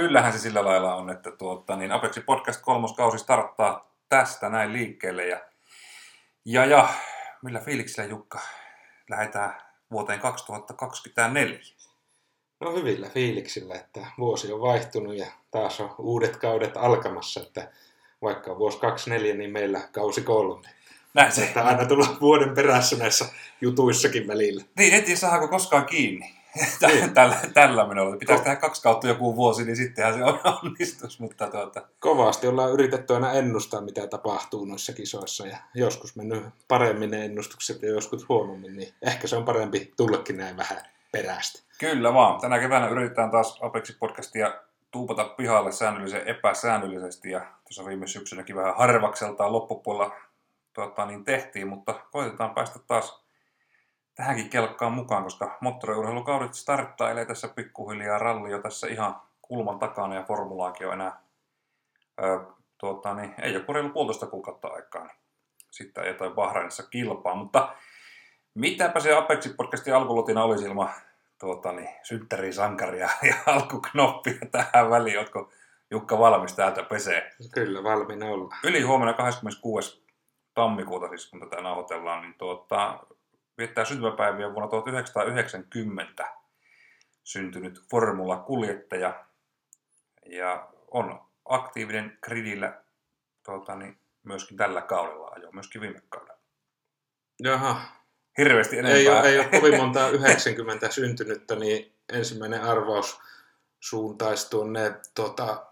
Kyllähän se sillä lailla on, että tuota, niin Apexi Podcast kolmoskausi starttaa tästä näin liikkeelle. Ja, ja, ja millä fiiliksillä Jukka lähdetään vuoteen 2024? No hyvillä fiiliksillä, että vuosi on vaihtunut ja taas on uudet kaudet alkamassa, että vaikka on vuosi 24, niin meillä kausi kolme. Näin se. Että aina tulla vuoden perässä näissä jutuissakin välillä. Niin, tiedä saadaanko koskaan kiinni. Niin. tällä, tällä menolla. Pitäisi Ko- tehdä kaksi kautta joku vuosi, niin sittenhän se on onnistus. Mutta tuota, Kovasti ollaan yritetty aina ennustaa, mitä tapahtuu noissa kisoissa ja joskus mennyt paremmin ne ennustukset ja joskus huonommin, niin ehkä se on parempi tullakin näin vähän perästä. Kyllä vaan. Tänä keväänä yritetään taas Apexi-podcastia tuupata pihalle säännöllisen epäsäännöllisesti. Ja tuossa viime syksynäkin vähän harvakseltaan loppupuolella tuota, niin tehtiin, mutta koitetaan päästä taas tähänkin kelkkaan mukaan, koska moottoriurheilukaudet starttailee tässä pikkuhiljaa. Ralli jo tässä ihan kulman takana ja formulaakin on enää, ö, tuota, niin, ei ole reilu puolitoista kuukautta aikaa. Niin sitten ajetaan Bahrainissa kilpaa, mutta mitäpä se Apexi-podcastin alkulotina olisi ilman tuota, niin, synttärisankaria ja alkuknoppia tähän väliin. Oletko Jukka valmis täältä pesee? Kyllä, valmiina ollaan. Yli huomenna 26. tammikuuta, siis kun tätä nauhoitellaan, niin tuota, viettää syntymäpäiviä vuonna 1990 syntynyt formula-kuljettaja ja on aktiivinen gridillä tuota, niin myöskin tällä kaudella, ajo myöskin viime kaudella. Jaha, Hirveästi enempää. ei ole, ei ole kovin monta 90 syntynyttä, niin ensimmäinen arvaus suuntaisi tuonne tuota,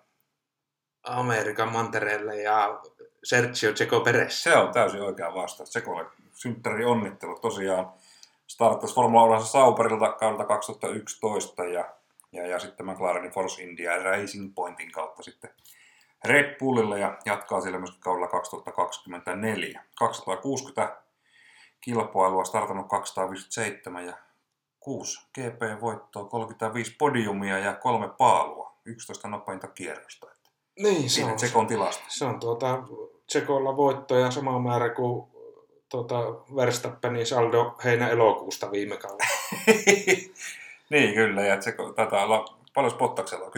Amerikan mantereelle ja Sergio Checo Perez. Se on täysin oikea vastaus. Sekolle synttäri onnittelu tosiaan. Starttasi Formula 1 Sauberilta kaudelta 2011 ja, ja, ja sitten McLarenin Force India Racing Pointin kautta sitten Red Bullille ja jatkaa siellä myöskin kaudella 2024. 260 kilpailua, startannut 257 ja 6 GP-voittoa, 35 podiumia ja kolme paalua, 11 nopeinta kierrosta. Niin, se on, Tsekon tilasto. se on tuota, Tsekolla voittoja sama määrä kuin tuota, Verstappenin saldo heinä-elokuusta viime kaudella. niin kyllä, ja se taitaa olla paljon spottaksella, 10-11,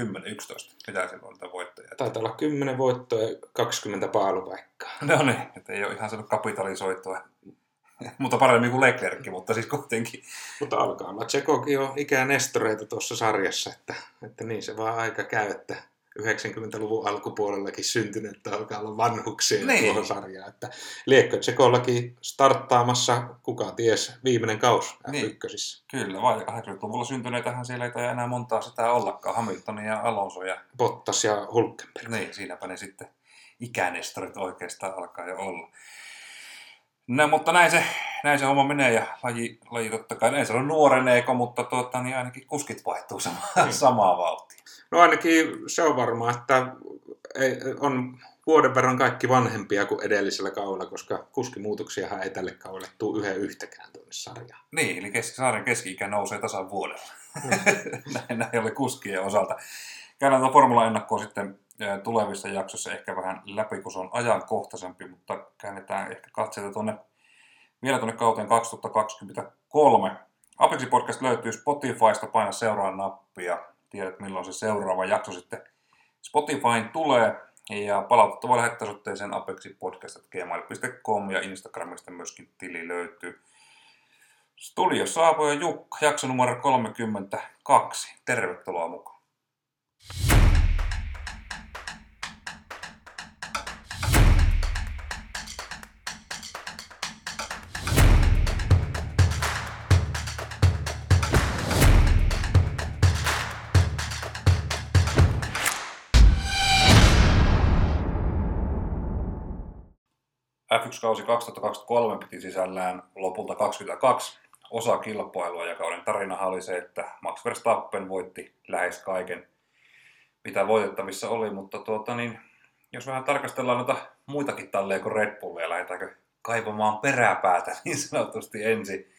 mitä on niitä voittoja. Taitaa olla 10 voittoa ja 20 paalupaikkaa. No niin, että ei ole ihan saanut kapitalisoitua, mutta paremmin kuin Leclerc, mutta siis kuitenkin. Mutta alkaa olla Tsekokin on ikänestoreita tuossa sarjassa, että, että niin se vaan aika käy, että 90-luvun alkupuolellakin syntynyt alkaa olla vanhuksia Niin. niin. tuohon sarjaan. Että liekö Tsekollakin starttaamassa, kuka ties, viimeinen kaus Niin. F1. Kyllä, vai 80-luvulla syntyneitähän siellä ei taida enää montaa sitä ollakaan, Hamilton ja Alonso ja Bottas ja Hulkenberg. niin, siinäpä ne sitten ikänestorit oikeastaan alkaa jo olla. No, mutta näin se, näin se homma menee ja laji, laji totta kai, en sano nuoreneeko, mutta tuota, niin ainakin kuskit vaihtuu sama, samaa vauhtia. No ainakin se on varmaa, että ei, on vuoden verran kaikki vanhempia kuin edellisellä kaudella, koska kuskimuutoksiahan ei tälle kaudelle tule yhden yhtäkään tuonne sarjaan. Niin, eli keski, saaren keski-ikä nousee tasan vuodella. näin, näin oli kuskien osalta. Käydään tuota formula-ennakkoa sitten tulevissa jaksoissa ehkä vähän läpi, kun se on ajankohtaisempi, mutta käännetään ehkä katseita tuonne vielä tuonne kauteen 2023. Apexi Podcast löytyy Spotifysta, paina seuraa nappia. Tiedät milloin se seuraava jakso sitten Spotifyin tulee. Ja palautetta voi lähettää osoitteeseen apexipodcast.gmail.com ja Instagramista myöskin tili löytyy. Studio Saapo ja Jukka, jakso numero 32. Tervetuloa mukaan. F1-kausi 2023 piti sisällään lopulta 22 osa kilpailua ja kauden tarinahan oli se, että Max Verstappen voitti lähes kaiken, mitä voitettavissa oli, mutta tuota niin, jos vähän tarkastellaan noita muitakin talleja kuin Red Bullia, lähdetäänkö kaivamaan peräpäätä niin sanotusti ensin.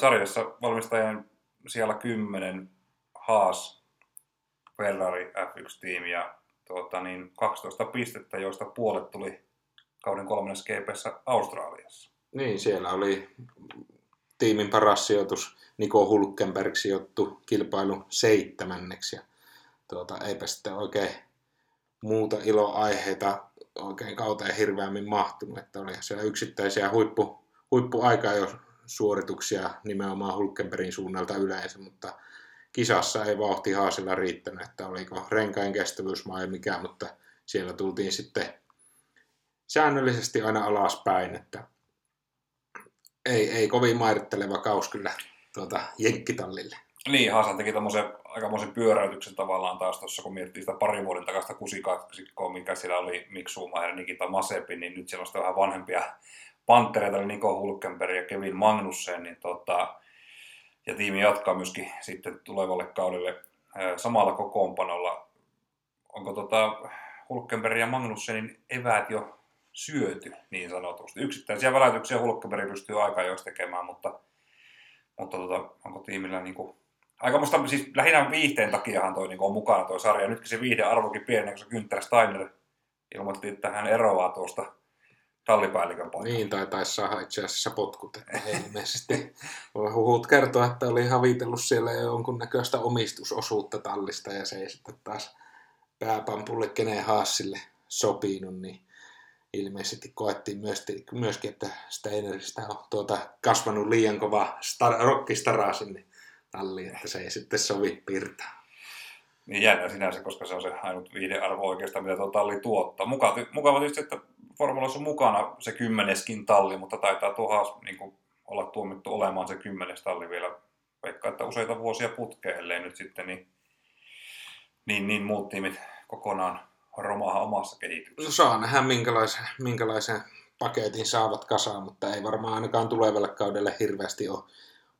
Sarjassa valmistajan siellä 10 Haas, Ferrari F1-tiimi ja tuota niin, 12 pistettä, joista puolet tuli kauden kolmannessa GPssä Australiassa. Niin, siellä oli tiimin paras sijoitus. Niko Hulkenberg sijoittu kilpailu seitsemänneksi. Ja tuota, eipä sitten oikein muuta iloaiheita oikein kauteen hirveämmin mahtunut. Että oli siellä yksittäisiä huippu, huippuaikaa jo suorituksia nimenomaan Hulkenbergin suunnalta yleensä, mutta kisassa ei vauhti haasilla riittänyt, että oliko renkain kestävyys vai mikä, mutta siellä tultiin sitten säännöllisesti aina alaspäin, että ei, ei kovin mairitteleva kaus kyllä tuota, jenkkitallille. Niin, Hasan teki tämmöisen aikamoisen pyöräytyksen tavallaan taas tuossa, kun miettii sitä parin vuoden takasta kusikaksikkoa, mikä siellä oli Mick Schumacher, Nikita Masepi, niin nyt siellä on vähän vanhempia panttereita, eli Niko Hulkenberg ja Kevin Magnussen, niin tota, ja tiimi jatkaa myöskin sitten tulevalle kaudelle samalla kokoonpanolla. Onko tota Hulkenberg ja Magnussenin eväät jo syöty niin sanotusti? Yksittäisiä väläytyksiä Hulkenberg pystyy aika jo tekemään, mutta, mutta tota, onko tiimillä niin kuin, aika musta, siis lähinnä viihteen takiahan toi niin on mukana toi sarja. Nytkin se viihde arvokin pieni, se Günther Steiner ilmoitti, että hän eroaa tuosta tallipäällikön paikka. Niin, tai taisi saada itse asiassa potkut, että ilmeisesti huhut kertoa, että oli havitellut siellä jonkunnäköistä omistusosuutta tallista ja se ei sitten taas pääpampulle kenen haassille sopinut, niin ilmeisesti koettiin myöskin, että Steineristä on tuota kasvanut liian kova star, rockistaraa sinne talliin, että se ei sitten sovi pirtaa. Niin jännä sinänsä, koska se on se ainut viidearvo oikeastaan, mitä tuo talli tuottaa. Mukava, mukava tietysti, että formulassa on mukana se kymmeneskin talli, mutta taitaa tuo haas niin olla tuomittu olemaan se kymmenes talli vielä, vaikka että useita vuosia putkeen, ellei nyt sitten niin, niin, niin muut tiimit kokonaan romaha omassa kehityksessä. No saa nähdä minkälaisen, minkälaisen paketin saavat kasaan, mutta ei varmaan ainakaan tulevalle kaudelle hirveästi ole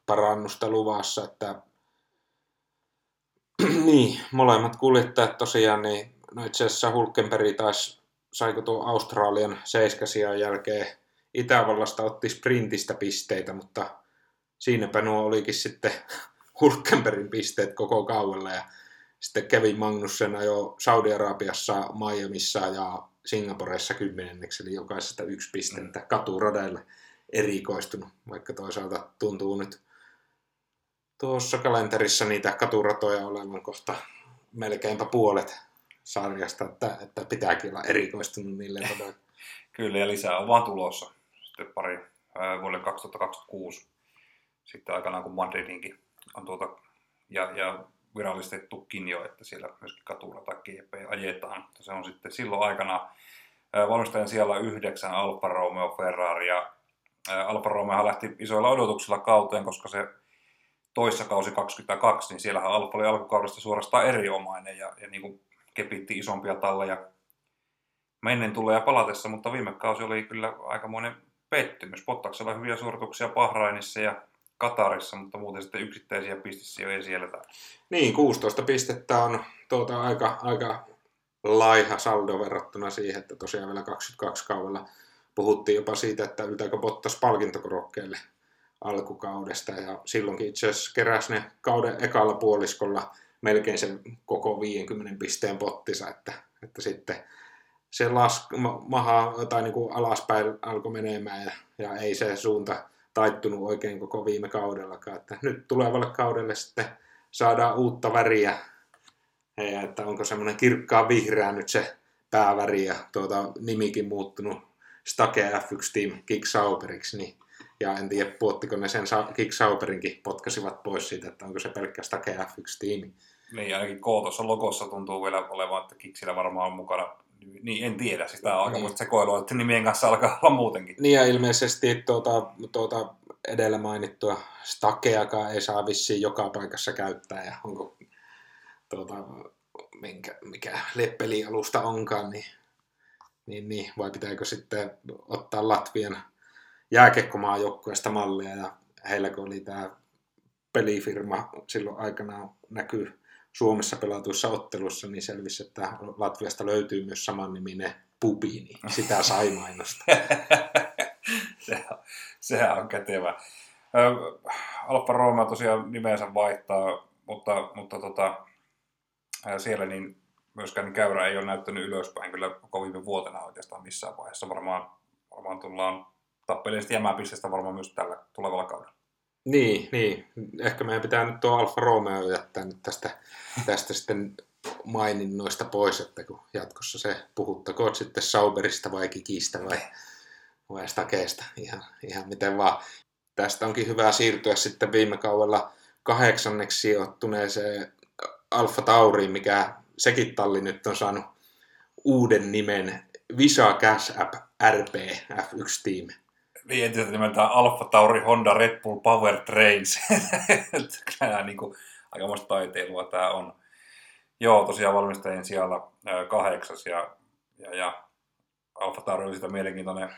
parannusta luvassa, että niin, molemmat kuljettajat tosiaan, niin no itse asiassa Hulkenberg taisi saiko tuo Australian seiskasijan jälkeen Itävallasta otti sprintistä pisteitä, mutta siinäpä nuo olikin sitten Hulkenbergin pisteet koko kauella ja sitten Kevin Magnussen jo Saudi-Arabiassa, Miamiissa ja Singaporessa kymmenenneksi, eli jokaisesta yksi pistettä mm. katuradeille erikoistunut, vaikka toisaalta tuntuu nyt tuossa kalenterissa niitä katuratoja olevan kohta melkeinpä puolet sarjasta, että, että pitääkin olla erikoistunut niille todella. Kyllä, ja lisää on vaan tulossa. Sitten pari ää, vuodelle 2026. Sitten aikanaan, kun Madridinkin on tuota, ja, ja virallistettukin jo, että siellä myöskin katulla tai GP ajetaan. Se on sitten silloin aikana valmistajan siellä yhdeksän Alfa Romeo Ferrari ja Alfa Romeo lähti isoilla odotuksilla kauteen, koska se toissa kausi 22, niin siellähän Alfa oli alkukaudesta suorastaan erinomainen ja, ja niin kuin kepitti isompia talleja mennen tulee ja palatessa, mutta viime kausi oli kyllä aikamoinen pettymys. Pottaksella hyviä suorituksia Bahrainissa ja Katarissa, mutta muuten sitten yksittäisiä pistesijoja siellä. Niin, 16 pistettä on tuota aika, aika laiha saldo verrattuna siihen, että tosiaan vielä 22 kaudella puhuttiin jopa siitä, että yltääkö Bottas palkintokorokkeelle alkukaudesta. Ja silloinkin itse asiassa keräsi ne kauden ekalla puoliskolla melkein sen koko 50 pisteen pottisa, että, että sitten se las, maha tai niin kuin alaspäin alkoi menemään ja, ja, ei se suunta taittunut oikein koko viime kaudellakaan. Että nyt tulevalle kaudelle sitten saadaan uutta väriä, ja että onko semmoinen kirkkaa vihreä nyt se pääväri ja tuota, nimikin muuttunut Stake F1 Team Kick Sauberiksi, niin ja en tiedä, puottiko ne sen Kick Sauberinkin potkasivat pois siitä, että onko se pelkkä Stake F1-tiimi. Niin, ainakin K tuossa logossa tuntuu vielä olevan, että Kiksillä varmaan on mukana. Niin, en tiedä. Siis tämä on aika niin. sekoilua, että nimien kanssa alkaa olla muutenkin. Niin, ja ilmeisesti tuota, tuota edellä mainittua stakeakaan ei saa vissiin joka paikassa käyttää. Ja onko tuota, minkä, mikä leppelialusta onkaan, niin, niin, niin, vai pitääkö sitten ottaa Latvian jääkekkomaan joukkueesta mallia. Ja heillä kun oli tämä pelifirma silloin aikanaan näkyy Suomessa pelatuissa ottelussa, niin selvisi, että Latviasta löytyy myös samanniminen pubi, niin sitä sai mainosta. sehän, on kätevä. Alfa Romeo tosiaan nimensä vaihtaa, mutta, mutta tota, siellä niin myöskään niin käyrä ei ole näyttänyt ylöspäin kyllä viime vuotena oikeastaan missään vaiheessa. Varmaan, varmaan tullaan tappeleista jäämään varmaan myös tällä tulevalla kaudella. Niin, niin. Ehkä meidän pitää nyt tuo Alfa Romeo jättää nyt tästä, tästä sitten maininnoista pois, että kun jatkossa se puhuttakoon sitten Sauberista vai Kikistä vai, vai Stakeesta, ihan, ihan miten vaan. Tästä onkin hyvä siirtyä sitten viime kaudella kahdeksanneksi sijoittuneeseen Alfa Tauriin, mikä sekin talli nyt on saanut uuden nimen Visa Cash App RP F1 Team. Niin, nimeltään Alfa Tauri Honda Red Bull Power Trains. Kyllä niin kuin, aikamoista taiteilua tämä on. Joo, tosiaan valmistajien siellä kahdeksas ja, ja, ja Alfa Tauri oli sitä mielenkiintoinen,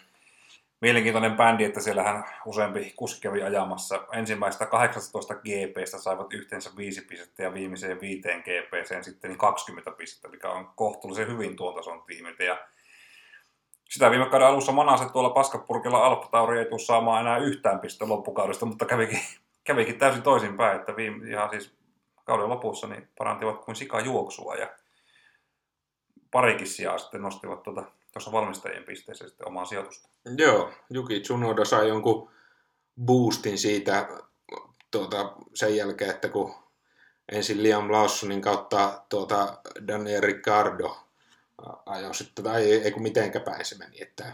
mielenkiintoinen bändi, että siellähän useampi kuski kävi ajamassa. Ensimmäistä 18 GPstä saivat yhteensä 5 pistettä ja viimeiseen viiteen GPseen sitten niin 20 pistettä, mikä on kohtuullisen hyvin tuon tason tiimiltä. Ja sitä viime kauden alussa manaset tuolla paskapurkilla Alfa Tauri ei tule saamaan enää yhtään pistettä loppukaudesta, mutta kävikin, kävikin täysin toisinpäin, että viime, ihan siis kauden lopussa niin parantivat kuin sika juoksua ja parikin sijaa sitten nostivat tuota, tuossa valmistajien pisteeseen sitten omaa sijoitusta. Joo, Juki Tsunoda sai jonkun boostin siitä tuota, sen jälkeen, että kun ensin Liam Lawsonin kautta tuota Daniel Ricciardo ajoi sitten, tai ei, ei kun mitenkä päin se meni, että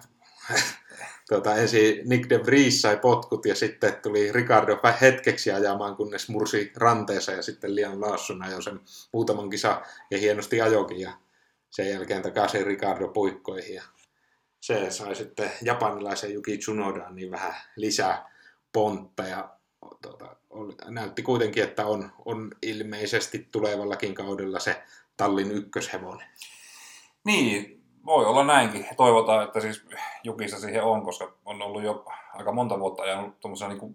tuota, ensin Nick de Vries sai potkut ja sitten tuli Ricardo hetkeksi ajamaan, kunnes mursi ranteensa ja sitten Liam Lawson ajoi sen muutaman kisa ja hienosti ajokin ja sen jälkeen takaisin Ricardo puikkoihin ja se sai sitten japanilaisen Yuki Tsunodaan niin vähän lisää pontta ja tuota, oli, näytti kuitenkin, että on, on ilmeisesti tulevallakin kaudella se tallin ykköshevonen. Niin, voi olla näinkin. Toivotaan, että siis Jukissa siihen on, koska on ollut jo aika monta vuotta ajanut tuommoisen niin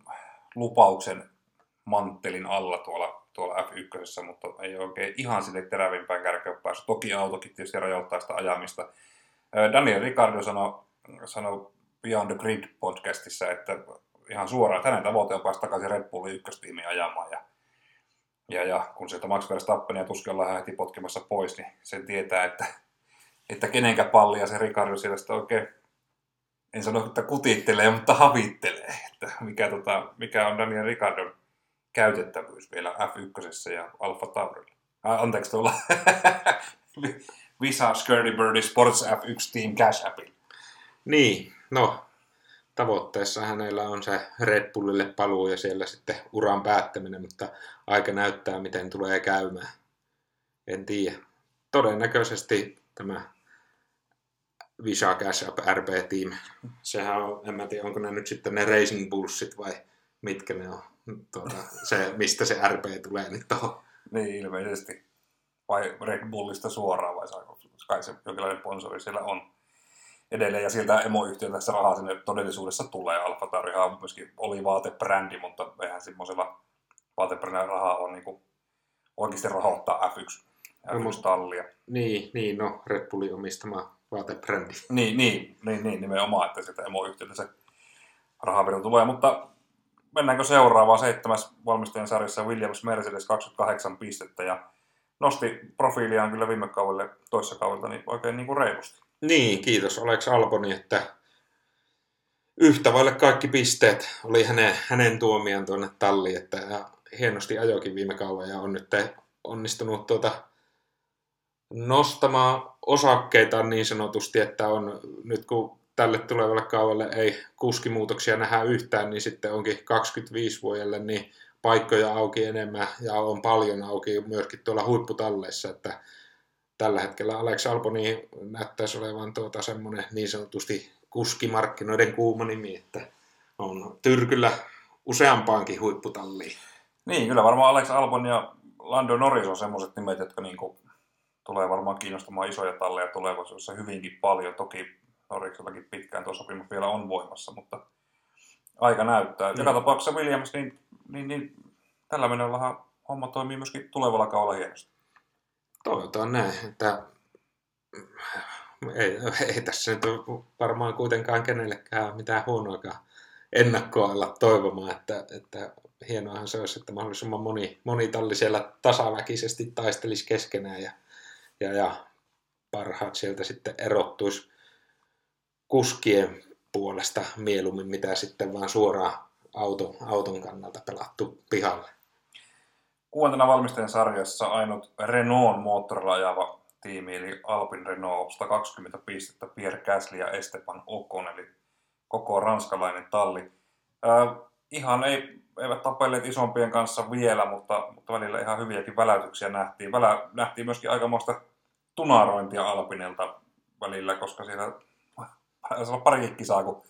lupauksen manttelin alla tuolla, tuolla F1, mutta ei oikein ihan sille terävimpään kärkeen päässyt. Toki autokin tietysti rajoittaa sitä ajamista. Daniel Ricardo sanoi, sanoi Beyond the Grid podcastissa, että ihan suoraan, että hänen tavoite on päästä takaisin Red Bullin ykköstiimiin ajamaan. Ja, ja, ja kun sieltä Max Verstappen ja tuskin ollaan heti potkimassa pois, niin sen tietää, että että kenenkä pallia se Ricardo siellä sitten oikein, en sano, että kutittelee, mutta havittelee, että mikä, tota, mikä on Daniel Ricardon käytettävyys vielä F1 ja Alfa Taurilla. Äh, anteeksi tuolla Visa Skirty Birdie Sports F1 Team Cash Appilla. Niin, no tavoitteessa hänellä on se Red Bullille paluu ja siellä sitten uran päättäminen, mutta aika näyttää, miten tulee käymään. En tiedä. Todennäköisesti tämä Visa Cash App RB Team. Sehän on, en mä tiedä, onko ne nyt sitten ne Racing Bullsit vai mitkä ne on. Tuota, se, mistä se RB tulee niin tuohon. Niin, ilmeisesti. Vai Red Bullista suoraan, vai saako kai se jonkinlainen sponsori siellä on edelleen. Ja sieltä emoyhtiöltä se rahaa sinne todellisuudessa tulee. Alfa Taurihan myöskin oli vaatebrändi, mutta eihän semmoisella vaatebrändillä rahaa on niin oikeasti rahoittaa F1, F1-tallia. Niin, niin, no Red Bullin omistama vaatebrändi. Niin, niin, niin, niin nimenomaan, että sieltä emoyhtiöltä se rahavirta tulee, mutta mennäänkö seuraavaan seitsemäs valmistajan sarjassa Williams Mercedes 28 pistettä ja nosti profiiliaan kyllä viime kaudelle toissa kaudelta niin oikein niin kuin reilusti. Niin, kiitos Alex Alboni, että yhtä vaille kaikki pisteet oli hänen, hänen tuomiaan tuonne talliin, että hienosti ajokin viime kauden ja on nyt onnistunut tuota nostamaan osakkeita niin sanotusti, että on nyt kun tälle tulevalle kaudelle ei kuskimuutoksia nähdä yhtään, niin sitten onkin 25 vuodelle niin paikkoja auki enemmän ja on paljon auki myöskin tuolla huipputalleissa, että tällä hetkellä Alex Alboni näyttäisi olevan tuota semmoinen niin sanotusti kuskimarkkinoiden kuuma nimi, että on tyrkyllä useampaankin huipputalliin. Niin, kyllä varmaan Alex Albon ja Lando Norris on semmoiset nimet, jotka niinku tulee varmaan kiinnostamaan isoja talleja tulevaisuudessa hyvinkin paljon. Toki Noriksellakin pitkään tuo sopimus vielä on voimassa, mutta aika näyttää. Mm. Joka tapauksessa Williams, niin, niin, niin tällä menollahan homma toimii myöskin tulevalla kaudella hienosti. Toivotaan näin, että ei, ei tässä nyt varmaan kuitenkaan kenellekään mitään huonoakaan ennakkoa olla toivomaan, että, että hienoahan se olisi, että mahdollisimman moni, moni talli siellä tasaväkisesti taistelisi keskenään ja ja, ja parhaat sieltä sitten erottuisi kuskien puolesta mieluummin, mitä sitten vaan suoraan auto, auton kannalta pelattu pihalle. Kuuntena valmistajan sarjassa ainut Renault moottorilla ajava tiimi, eli Alpin Renault 120 pistettä, Pierre Gasly ja Esteban Ocon, eli koko ranskalainen talli. Äh, ihan ei, eivät tapelleet isompien kanssa vielä, mutta, mutta välillä ihan hyviäkin väläytyksiä nähtiin. Välä, nähtiin myöskin aikamoista tunarointia Alpinelta välillä, koska siellä taisi olla parikin kisaa, kun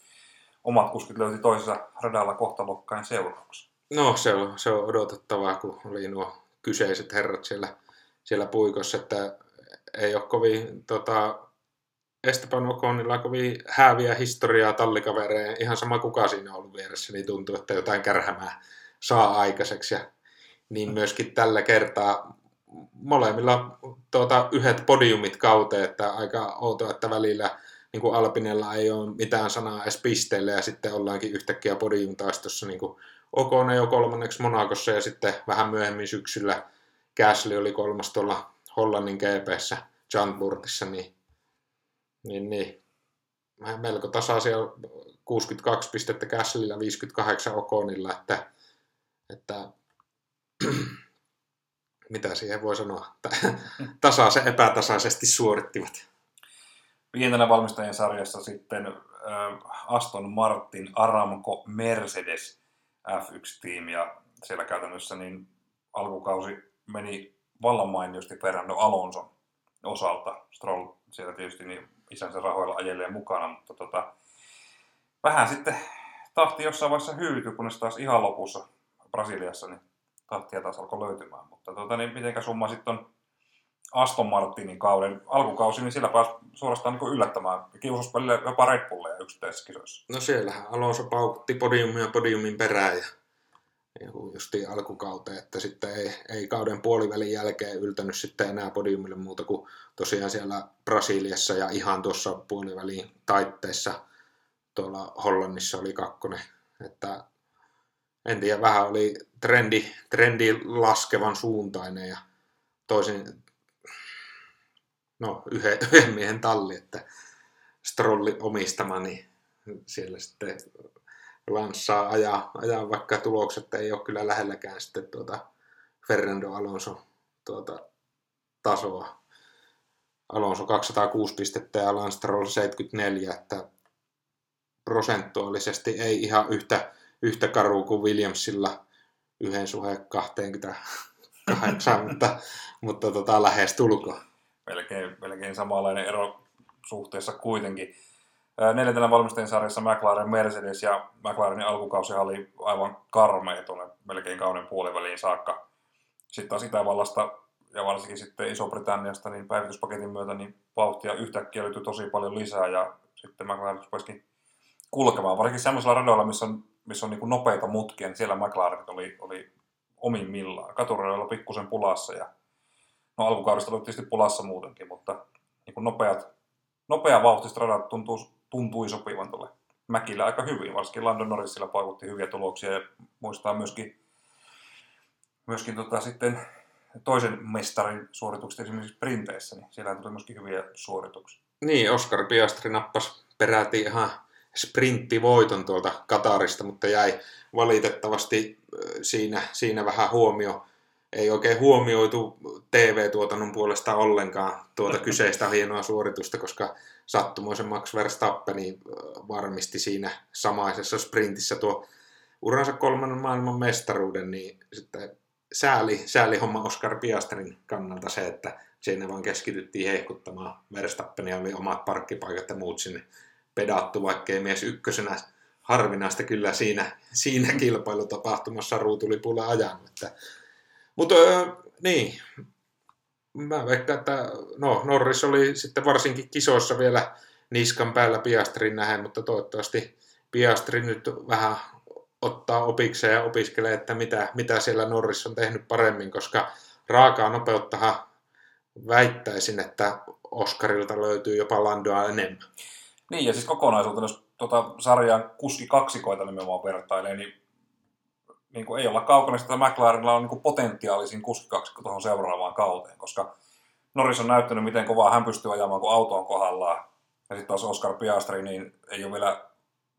omat kuskit löyti toisessa radalla kohtalokkain seurauksia. No se on, se on odotettavaa, kun oli nuo kyseiset herrat siellä, siellä puikossa, että ei ole kovin tota, Esteban Oconilla kovin hääviä historiaa tallikavereen. Ihan sama kuka siinä on ollut vieressä, niin tuntuu, että jotain kärhämää saa aikaiseksi. Ja niin myöskin tällä kertaa molemmilla tuota, yhdet podiumit kauteen, että aika outoa, että välillä niin kuin Alpinella ei ole mitään sanaa edes pisteille ja sitten ollaankin yhtäkkiä podiumtaistossa niin kuin jo kolmanneksi Monakossa ja sitten vähän myöhemmin syksyllä Gasly oli kolmas tuolla Hollannin GPssä Zandvoortissa, niin, niin, niin melko tasaisia 62 pistettä Gaslylla, 58 Okonilla, että, että mitä siihen voi sanoa, tasaisen epätasaisesti suorittivat. Viientänä valmistajien sarjassa sitten äh, Aston Martin, Aramco, Mercedes F1-tiimi ja siellä käytännössä niin alkukausi meni vallan mainiosti Fernando Alonson osalta. Stroll siellä tietysti niin isänsä rahoilla ajelee mukana, mutta tota, vähän sitten tahti jossain vaiheessa hyytyi, kunnes taas ihan lopussa Brasiliassa niin tahtia taas alkoi löytymään. Mutta tota, niin mitenkä summa sitten on Aston Martinin kauden alkukausi, niin sillä pääsi suorastaan niin yllättämään. Kiusasi välillä jopa Red Bullia yksittäisissä kisoissa. No siellähän Alonso paukutti podiumia podiumin perään ja justiin alkukauteen, että sitten ei, ei kauden puolivälin jälkeen yltänyt sitten enää podiumille muuta kuin tosiaan siellä Brasiliassa ja ihan tuossa puolivälin taitteessa tuolla Hollannissa oli kakkonen. Että en tiedä, vähän oli trendi, trendi laskevan suuntainen ja toisin, no yhden, yhden miehen talli, että Strolli omistama, niin siellä sitten lanssaa ajaa, ajaa, vaikka tulokset ei ole kyllä lähelläkään sitten tuota Fernando Alonso tuota tasoa. Alonso 206 pistettä ja Lance Stroll 74, että prosentuaalisesti ei ihan yhtä, yhtä karu kuin Williamsilla yhden suhe 28, mutta, mutta tota, lähes tulko. Melkein, melkein samanlainen ero suhteessa kuitenkin. Neljäntenä valmistajien sarjassa McLaren Mercedes ja McLarenin alkukausi oli aivan karmea tuonne melkein kauden puoliväliin saakka. Sitten taas Itävallasta ja varsinkin sitten Iso-Britanniasta niin päivityspaketin myötä niin vauhtia yhtäkkiä löytyi tosi paljon lisää ja sitten McLaren rupesikin kulkemaan. Varsinkin sellaisilla radoilla, missä on, missä on niin nopeita mutkia, niin siellä McLaren oli, oli omimmillaan. Katuradoilla pikkusen pulassa ja no alkukaudesta oli tietysti pulassa muutenkin, mutta niin nopeat, nopea vauhtiset radat tuntuu tuntui sopivan tuolle Mäkillä aika hyvin, varsinkin Landon Norrisilla paikutti hyviä tuloksia ja muistaa myöskin, myöskin tota sitten toisen mestarin suoritukset esimerkiksi sprinteissä, niin siellä tuli myöskin hyviä suorituksia. Niin, Oscar Piastri nappasi peräti ihan sprinttivoiton tuolta Katarista, mutta jäi valitettavasti siinä, siinä vähän huomio ei oikein huomioitu TV-tuotannon puolesta ollenkaan tuota kyseistä hienoa suoritusta, koska sattumoisen Max Verstappen varmisti siinä samaisessa sprintissä tuo uransa kolmannen maailman mestaruuden, niin sitten sääli, sääli homma Oscar Piastrin kannalta se, että siinä vaan keskityttiin heikkuttamaan. Verstappenia oli omat parkkipaikat ja muut sinne pedattu, vaikkei mies ykkösenä harvinaista kyllä siinä, siinä kilpailutapahtumassa ruutulipulla ajanut. Että mutta niin, mä veikkaan, että no, Norris oli sitten varsinkin kisoissa vielä niskan päällä Piastrin nähen, mutta toivottavasti Piastri nyt vähän ottaa opikseen ja opiskelee, että mitä, mitä siellä Norris on tehnyt paremmin, koska raakaa nopeuttahan väittäisin, että Oskarilta löytyy jopa Landoa enemmän. Niin, ja siis kokonaisuutena, jos tuota sarjan kuski kaksikoita nimenomaan vertailee, niin niin kuin ei olla kaukana sitä, että McLarenilla on niin kuin potentiaalisin kuskikaksikko tuohon seuraavaan kauteen, koska Norris on näyttänyt, miten kovaa hän pystyy ajamaan, kun auto on kohdallaan. Ja sitten taas Oscar Piastri, niin ei ole vielä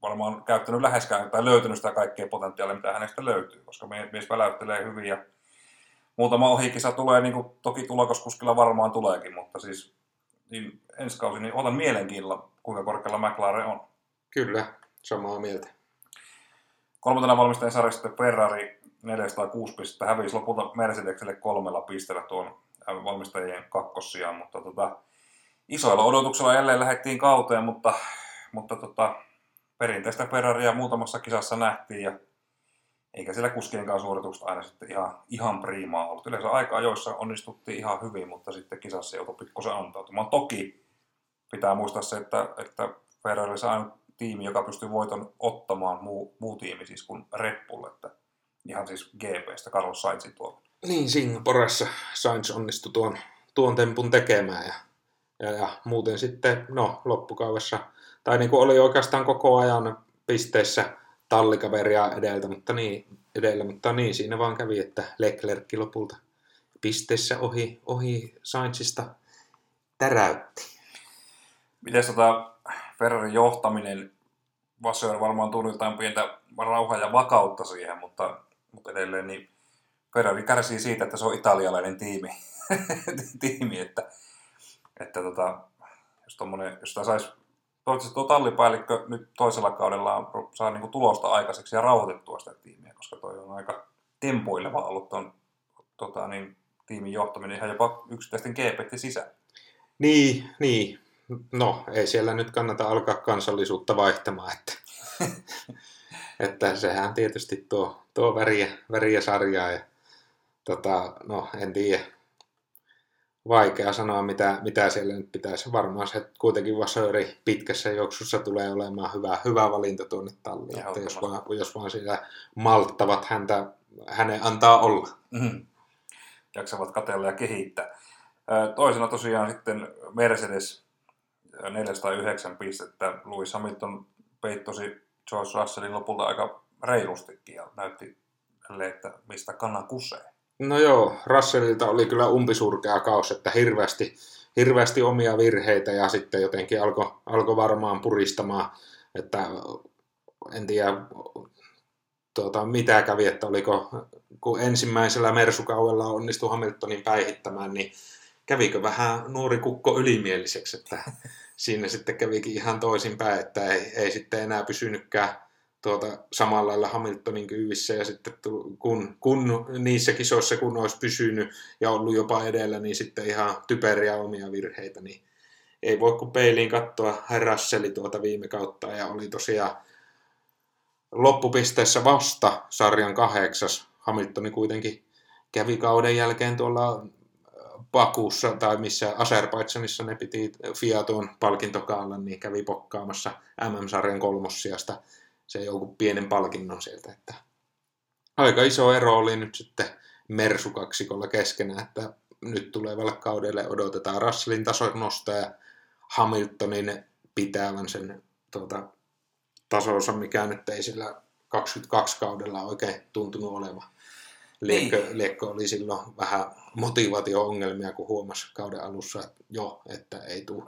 varmaan käyttänyt läheskään tai löytänyt sitä kaikkea potentiaalia, mitä hänestä löytyy, koska mies väläyttelee hyvin ja muutama ohikisa tulee, niin kuin toki tulokoskuskilla varmaan tuleekin, mutta siis niin ensi kausi, niin otan mielenkiinnolla, kuinka korkealla McLaren on. Kyllä, samaa mieltä. Kolmantena valmistajan sarjassa Ferrari 406 pistettä hävisi lopulta Mercedeselle kolmella pisteellä tuon valmistajien kakkossiaan, mutta tota, isoilla odotuksilla jälleen lähdettiin kauteen, mutta, mutta tota, perinteistä Ferraria muutamassa kisassa nähtiin ja eikä siellä kuskienkaan suoritukset aina sitten ihan, ihan priimaa ollut. Yleensä aika ajoissa onnistuttiin ihan hyvin, mutta sitten kisassa joutui pikkusen antautumaan. Toki pitää muistaa se, että, että Ferrari ainut tiimi, joka pystyy voiton ottamaan muu, muu tiimi siis kuin Red Bull, että ihan siis GPstä, Carlos Sainzin tuolla. Niin, Singaporessa Sainz onnistui tuon, tuon tempun tekemään ja, ja, ja muuten sitten, no loppukaudessa, tai niin kuin oli oikeastaan koko ajan pisteissä tallikaveria edeltä, mutta niin, edellä, mutta niin siinä vaan kävi, että Leclerc lopulta pisteissä ohi, ohi Sainzista täräytti. Miten tota Ferrarin johtaminen, Vasseur varmaan tuli jotain pientä rauhaa ja vakautta siihen, mutta, mutta edelleen niin Ferrari kärsii siitä, että se on italialainen tiimi, tiimi että, että tota, jos, tommonen, jos tämä saisi toivottavasti tuo tallipäällikkö nyt toisella kaudella saa niin tulosta aikaiseksi ja rauhoitettua sitä tiimiä, koska toi on aika tempoileva ollut ton, tota, niin, tiimin johtaminen ihan jopa yksittäisten GPT sisään. Niin, niin. No, ei siellä nyt kannata alkaa kansallisuutta vaihtamaan, että, että sehän tietysti tuo, tuo väriä, väriä sarjaa ja tota, no, en tiedä, vaikea sanoa, mitä, mitä siellä nyt pitäisi. Varmaan se kuitenkin Vasöri pitkässä juoksussa tulee olemaan hyvä, hyvä valinta tuonne talliin. Että jos, vaan, jos vaan siellä malttavat häntä, hänen antaa olla. Mm-hmm. Jaksavat katella ja kehittää. Toisena tosiaan sitten Mercedes 409 pistettä. Lewis Hamilton peittosi George Russellin lopulta aika reilustikin ja näytti, että mistä kannan kusee. No joo, Russellilta oli kyllä umpisurkea kaus, että hirveästi, hirveästi omia virheitä ja sitten jotenkin alkoi alko varmaan puristamaan, että en tiedä tuota, mitä kävi, että oliko, kun ensimmäisellä Mersukauella onnistui Hamiltonin päihittämään, niin kävikö vähän nuori kukko ylimieliseksi, että siinä sitten kävikin ihan toisinpäin, että ei, ei sitten enää pysynytkään tuota, samalla lailla Hamiltonin kyyvissä ja sitten kun, kun niissä kisoissa kun olisi pysynyt ja ollut jopa edellä, niin sitten ihan typeriä omia virheitä, niin ei voi kuin peiliin katsoa Russeli tuota viime kautta ja oli tosiaan loppupisteessä vasta sarjan kahdeksas. Hamiltoni kuitenkin kävi kauden jälkeen tuolla Pakussa tai missä Azerbaidsanissa ne piti Fiaton palkintokaalla, niin kävi pokkaamassa MM-sarjan kolmossiasta se jonkun pienen palkinnon sieltä. Että aika iso ero oli nyt sitten Mersu-kaksikolla keskenään, että nyt tulevalle kaudelle odotetaan Russellin tason nosta ja Hamiltonin pitävän sen tuota, tasonsa, mikä nyt ei sillä 22 kaudella oikein tuntunut olevan. Liekko, niin. Liekko oli silloin vähän motivaatio-ongelmia, kun huomasi kauden alussa että jo, että ei tule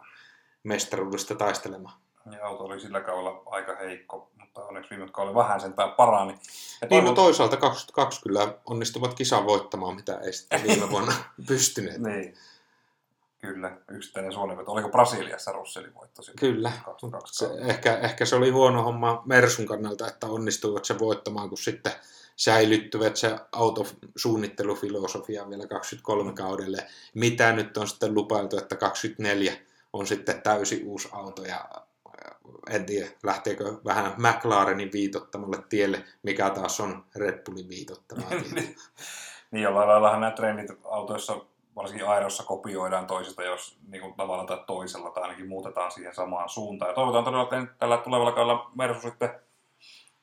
mestaruudesta taistelemaan. Ja auto oli sillä kaudella aika heikko mutta onneksi viime kaudella vähän sentään parani. Ja niin, no toisaalta 22 kyllä onnistuvat kisan voittamaan, mitä ei sitten viime vuonna pystyneet. niin. Kyllä, yksittäinen suoniveto. Oliko Brasiliassa Russelin voitto? Kyllä. Se, ehkä, ehkä se oli huono homma Mersun kannalta, että onnistuivat se voittamaan, kun sitten säilyttyvät se autosuunnittelufilosofia vielä 23 kaudelle. Mitä nyt on sitten lupailtu, että 24 on sitten täysi uusi auto ja en tiedä, lähteekö vähän McLarenin viitottamalle tielle, mikä taas on Red Bullin viitottamaa niin, jollain laillahan nämä trendit autoissa, varsinkin Airossa, kopioidaan toisista, jos niin kuin tavalla tai toisella, tai ainakin muutetaan siihen samaan suuntaan. Ja toivotaan todella, että tällä tulevalla kaudella Mersu sitten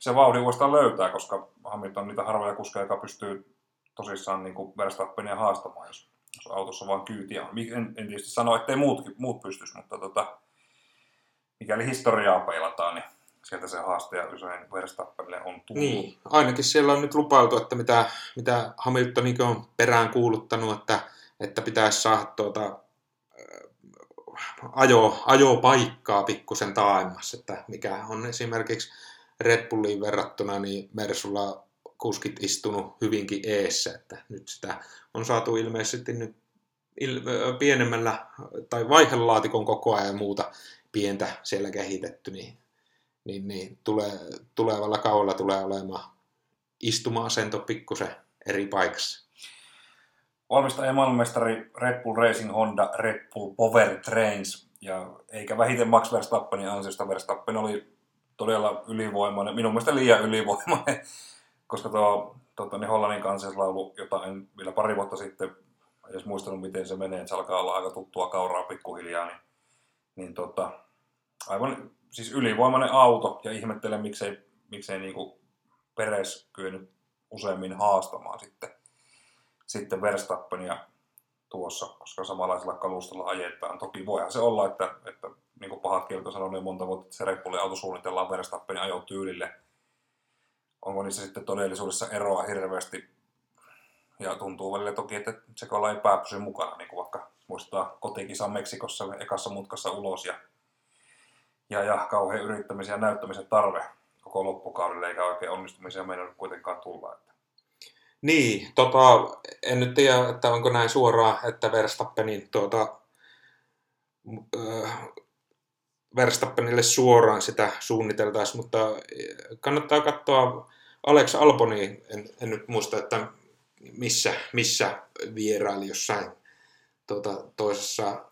se vauhdin uudestaan löytää, koska Hamilton on niitä harvoja kuskeja, joka pystyy tosissaan niin kuin Verstappenia haastamaan, jos, jos autossa vaan kyytiä on. En, en tietysti sano, ettei muut, muut pystyisi, mutta tota, mikäli historiaa peilataan, niin sieltä se haastaja usein Verstappenille on tullut. Niin, ainakin siellä on nyt lupailtu, että mitä, mitä Hamilton on perään kuuluttanut, että, että pitäisi saada tuota, ajo, ajopaikkaa pikkusen taaemmassa, että mikä on esimerkiksi Red Bulliin verrattuna, niin Mersulla kuskit istunut hyvinkin eessä, että nyt sitä on saatu ilmeisesti nyt pienemmällä tai vaihelaatikon koko ajan muuta pientä siellä kehitetty, niin, niin, niin tulee, tulevalla kaudella tulee olemaan istuma-asento pikkusen eri paikassa. Valmistaja maailmanmestari Red Bull Racing Honda Red Bull Power Trains. Ja eikä vähiten Max Verstappenin ansiosta Verstappen oli todella ylivoimainen, minun mielestä liian ylivoimainen, koska tuo tuota, niin Hollannin kansallislaulu, jota en vielä pari vuotta sitten edes muistanut, miten se menee, se alkaa olla aika tuttua kauraa pikkuhiljaa, niin, niin tota, aivan siis ylivoimainen auto, ja ihmettelen, miksei, miksei niinku Peres kyennyt useammin haastamaan sitten, sitten Verstappenia tuossa, koska samanlaisella kalustolla ajetaan. Toki voihan se olla, että, että niin kuin pahat kielet on sanonut niin monta vuotta, että se Red Bullin auto suunnitellaan Verstappenin ajotyylille. Onko niissä sitten todellisuudessa eroa hirveästi? Ja tuntuu välillä toki, että Tsekolla ei pää pysy mukana, niin kuin vaikka muistaa kotikisan Meksikossa ekassa mutkassa ulos ja, ja, ja kauhean yrittämisen ja näyttämisen tarve koko loppukaudelle, eikä oikein onnistumisia meinannut kuitenkaan tulla. Että. Niin, tota, en nyt tiedä, että onko näin suoraan, että Verstappenin tuota, Verstappenille suoraan sitä suunniteltaisiin, mutta kannattaa katsoa Alex Alboni, en, en nyt muista, että missä, missä vieraili jossain tuota, toisessa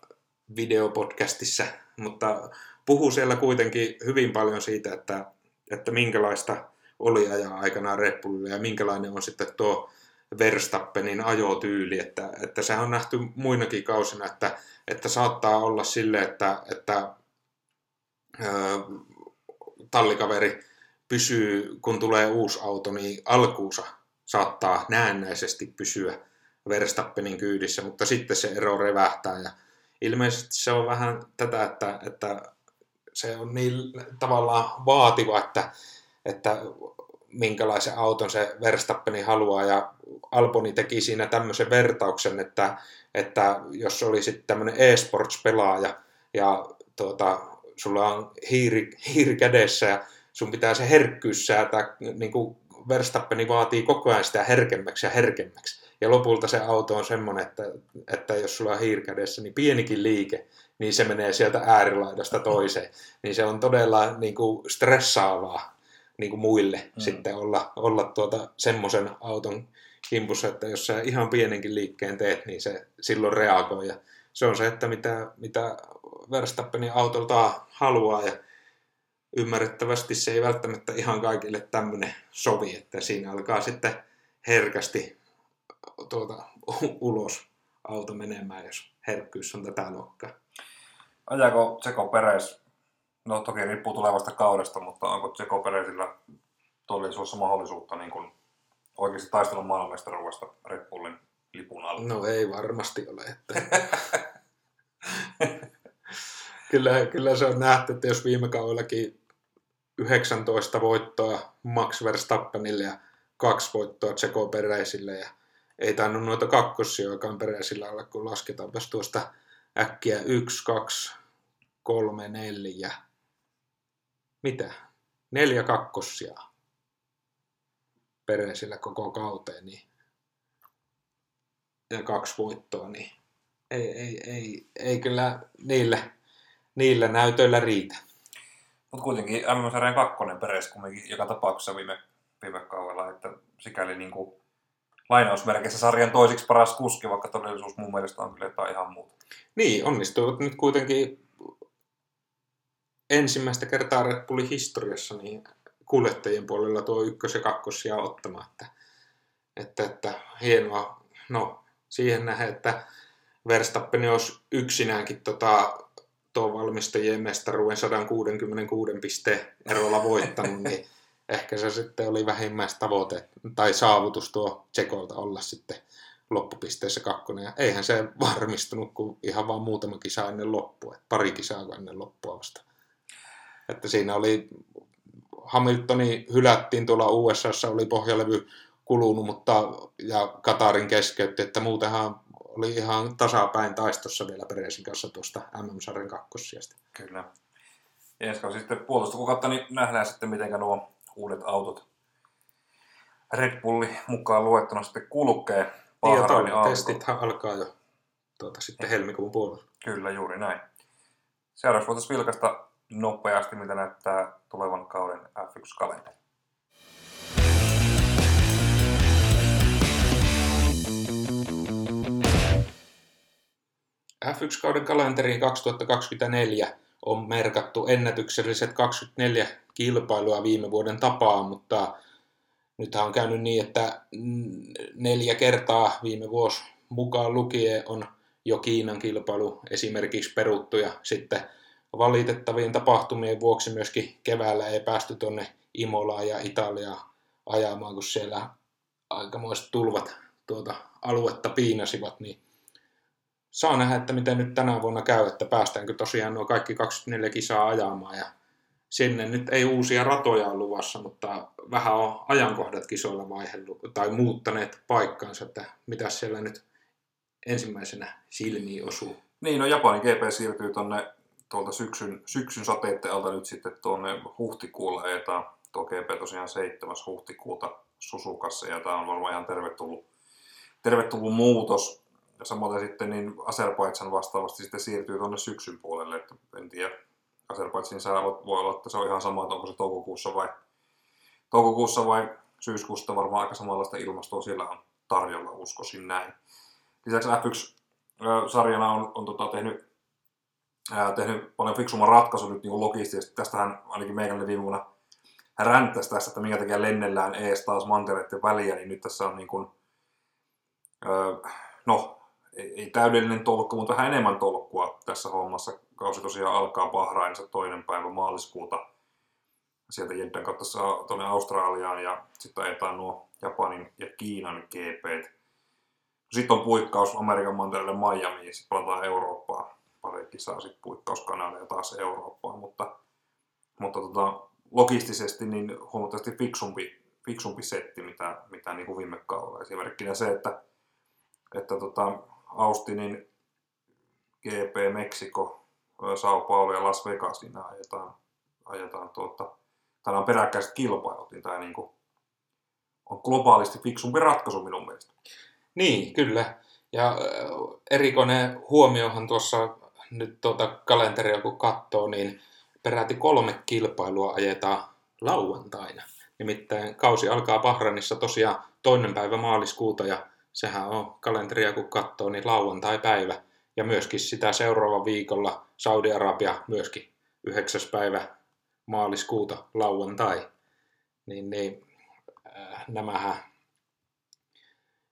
videopodcastissa, mutta puhuu siellä kuitenkin hyvin paljon siitä, että, että minkälaista oli ajaa aikanaan Red ja minkälainen on sitten tuo Verstappenin ajotyyli, että, että se on nähty muinakin kausina, että, että saattaa olla sille, että, että tallikaveri pysyy, kun tulee uusi auto, niin alkuusa saattaa näennäisesti pysyä Verstappenin kyydissä, mutta sitten se ero revähtää. Ja ilmeisesti se on vähän tätä, että, että se on niin tavallaan vaativa, että, että minkälaisen auton se Verstappeni haluaa. Ja Alboni teki siinä tämmöisen vertauksen, että, että jos olisit tämmöinen e-sports-pelaaja ja tuota, sulla on hiiri, hiiri kädessä ja sun pitää se herkkyys säätää, niin kuin Verstappeni vaatii koko ajan sitä herkemmäksi ja herkemmäksi. Ja lopulta se auto on semmoinen, että, että jos sulla on hiirkädessä, niin pienikin liike, niin se menee sieltä äärilaidasta toiseen. Niin se on todella niin kuin stressaavaa niin kuin muille mm. sitten olla, olla tuota, semmoisen auton kimpussa, että jos sä ihan pienenkin liikkeen teet, niin se silloin reagoi. Ja se on se, että mitä, mitä Verstappenin autolta haluaa ja ymmärrettävästi se ei välttämättä ihan kaikille tämmöinen sovi, että siinä alkaa sitten herkästi tuota, ulos auto menemään, jos herkkyys on tätä luokkaa. Ajaako Tseko Peres, no toki riippuu tulevasta kaudesta, mutta onko Tseko Peresillä todellisuudessa mahdollisuutta niin kuin oikeasti taistella maailmanmestaruudesta Red Bullin lipun alla? No ei varmasti ole. Että... kyllä, kyllä se on nähty, että jos viime kaudellakin 19 voittoa Max Verstappenille ja kaksi voittoa Tseko Pereisille ja ei tainnut noita kakkossijoikaan Pereisillä olla, kun lasketaanpas tuosta äkkiä 1, 2, 3, 4, mitä? Neljä kakkossia Pereisillä koko kauteen, niin ja kaksi voittoa, niin ei, ei, ei, ei kyllä niillä, niillä näytöillä riitä. Mutta kuitenkin MM-sarjan kakkonen peres kumminkin joka tapauksessa viime, viime kaudella, että sikäli niin kuin lainausmerkeissä sarjan toisiksi paras kuski, vaikka todellisuus mun mielestä on kyllä jotain ihan muuta. Niin, onnistuivat nyt kuitenkin ensimmäistä kertaa Red Bullin historiassa niin kuljettajien puolella tuo ykkös- ja kakkosia ottamaan. Että, että, että hienoa. No, siihen nähdään, että Verstappen olisi yksinäänkin tota, tuon valmistajien mestaruuden 166 pisteen erolla voittanut, niin ehkä se sitten oli vähimmäistavoite tai saavutus tuo Tsekolta olla sitten loppupisteessä kakkonen. Ja eihän se varmistunut kuin ihan vaan muutama kisa ennen loppua, pari kisaa ennen loppua vasta. Että siinä oli, Hamiltoni hylättiin tuolla USAssa, oli pohjalevy kulunut, mutta, ja Katarin keskeytti, että muutenhan oli ihan tasapäin taistossa vielä Peresin kanssa tuosta MM-sarjan kakkossijasta. Kyllä. Ja ensi kausi sitten puolitoista kuukautta, niin nähdään sitten, miten nuo uudet autot Red Bulli mukaan luettuna sitten kulkee. Niin, testithän alkaa jo tuota, sitten helmikuun puolella. Kyllä, juuri näin. Seuraavaksi voitaisiin vilkaista nopeasti, mitä näyttää tulevan kauden F1-kalenteri. F1-kauden kalenteriin 2024 on merkattu ennätykselliset 24 kilpailua viime vuoden tapaan, mutta nythän on käynyt niin, että neljä kertaa viime vuosi mukaan lukien on jo Kiinan kilpailu esimerkiksi peruttu ja sitten valitettavien tapahtumien vuoksi myöskin keväällä ei päästy tuonne Imolaan ja Italiaan ajamaan, kun siellä aikamoiset tulvat tuota aluetta piinasivat, niin saa nähdä, että miten nyt tänä vuonna käy, että päästäänkö tosiaan nuo kaikki 24 kisaa ajamaan ja sinne nyt ei uusia ratoja ole luvassa, mutta vähän on ajankohdat kisoilla vaihdellut tai muuttaneet paikkaansa, että mitä siellä nyt ensimmäisenä silmiin osuu. Niin, no Japanin GP siirtyy tuonne tuolta syksyn, syksyn sateitten alta nyt sitten tuonne huhtikuulle ajetaan. Tuo GP tosiaan 7. huhtikuuta Susukassa ja tämä on varmaan ihan tervetullut, tervetullut muutos. Ja samoin sitten niin Azerbaidsan vastaavasti sitten siirtyy tuonne syksyn puolelle, että en tiedä, Azerbaidsin sää voi olla, että se on ihan sama, että onko se toukokuussa vai, toukokuussa vai syyskuussa varmaan aika samanlaista ilmastoa siellä on tarjolla, uskoisin näin. Lisäksi F1-sarjana on, on tota, tehnyt, ää, tehnyt paljon fiksumman ratkaisun nyt niin logistisesti. Tästähän ainakin meikälle viime vuonna ränttäisi tästä, että minkä takia lennellään ees taas mantereiden väliä, niin nyt tässä on niin kuin, ää, no, ei, ei täydellinen tolkku, mutta vähän enemmän tolkkua tässä hommassa. Kausi tosiaan alkaa Bahrainissa toinen päivä maaliskuuta. Sieltä Jeddan kautta saa tuonne Australiaan ja sitten ajetaan nuo Japanin ja Kiinan GPt. Sitten on puikkaus Amerikan mantereelle Miami ja sitten palataan Eurooppaan. Pari kisaa sitten puikkaus Kanada ja taas Eurooppaan, mutta, mutta tota, logistisesti niin huomattavasti fiksumpi, fiksumpi setti, mitä, mitä niin kuin viime kaudella. Esimerkkinä se, että, että tota, Austinin GP Meksiko, Sao Paulo ja Las Vegas, niin ajetaan, ajetaan tuota, täällä on peräkkäiset kilpailut, niin tämä niin kuin on globaalisti fiksumpi ratkaisu minun mielestä. Niin, kyllä. Ja erikoinen huomiohan tuossa nyt tuota kalenteria kun katsoo, niin peräti kolme kilpailua ajetaan lauantaina. Nimittäin kausi alkaa Bahrainissa tosiaan toinen päivä maaliskuuta ja sehän on kalenteria kun katsoo, niin lauantai-päivä. Ja myöskin sitä seuraava viikolla Saudi-Arabia myöskin 9. päivä maaliskuuta lauantai. Niin, niin äh, nämähän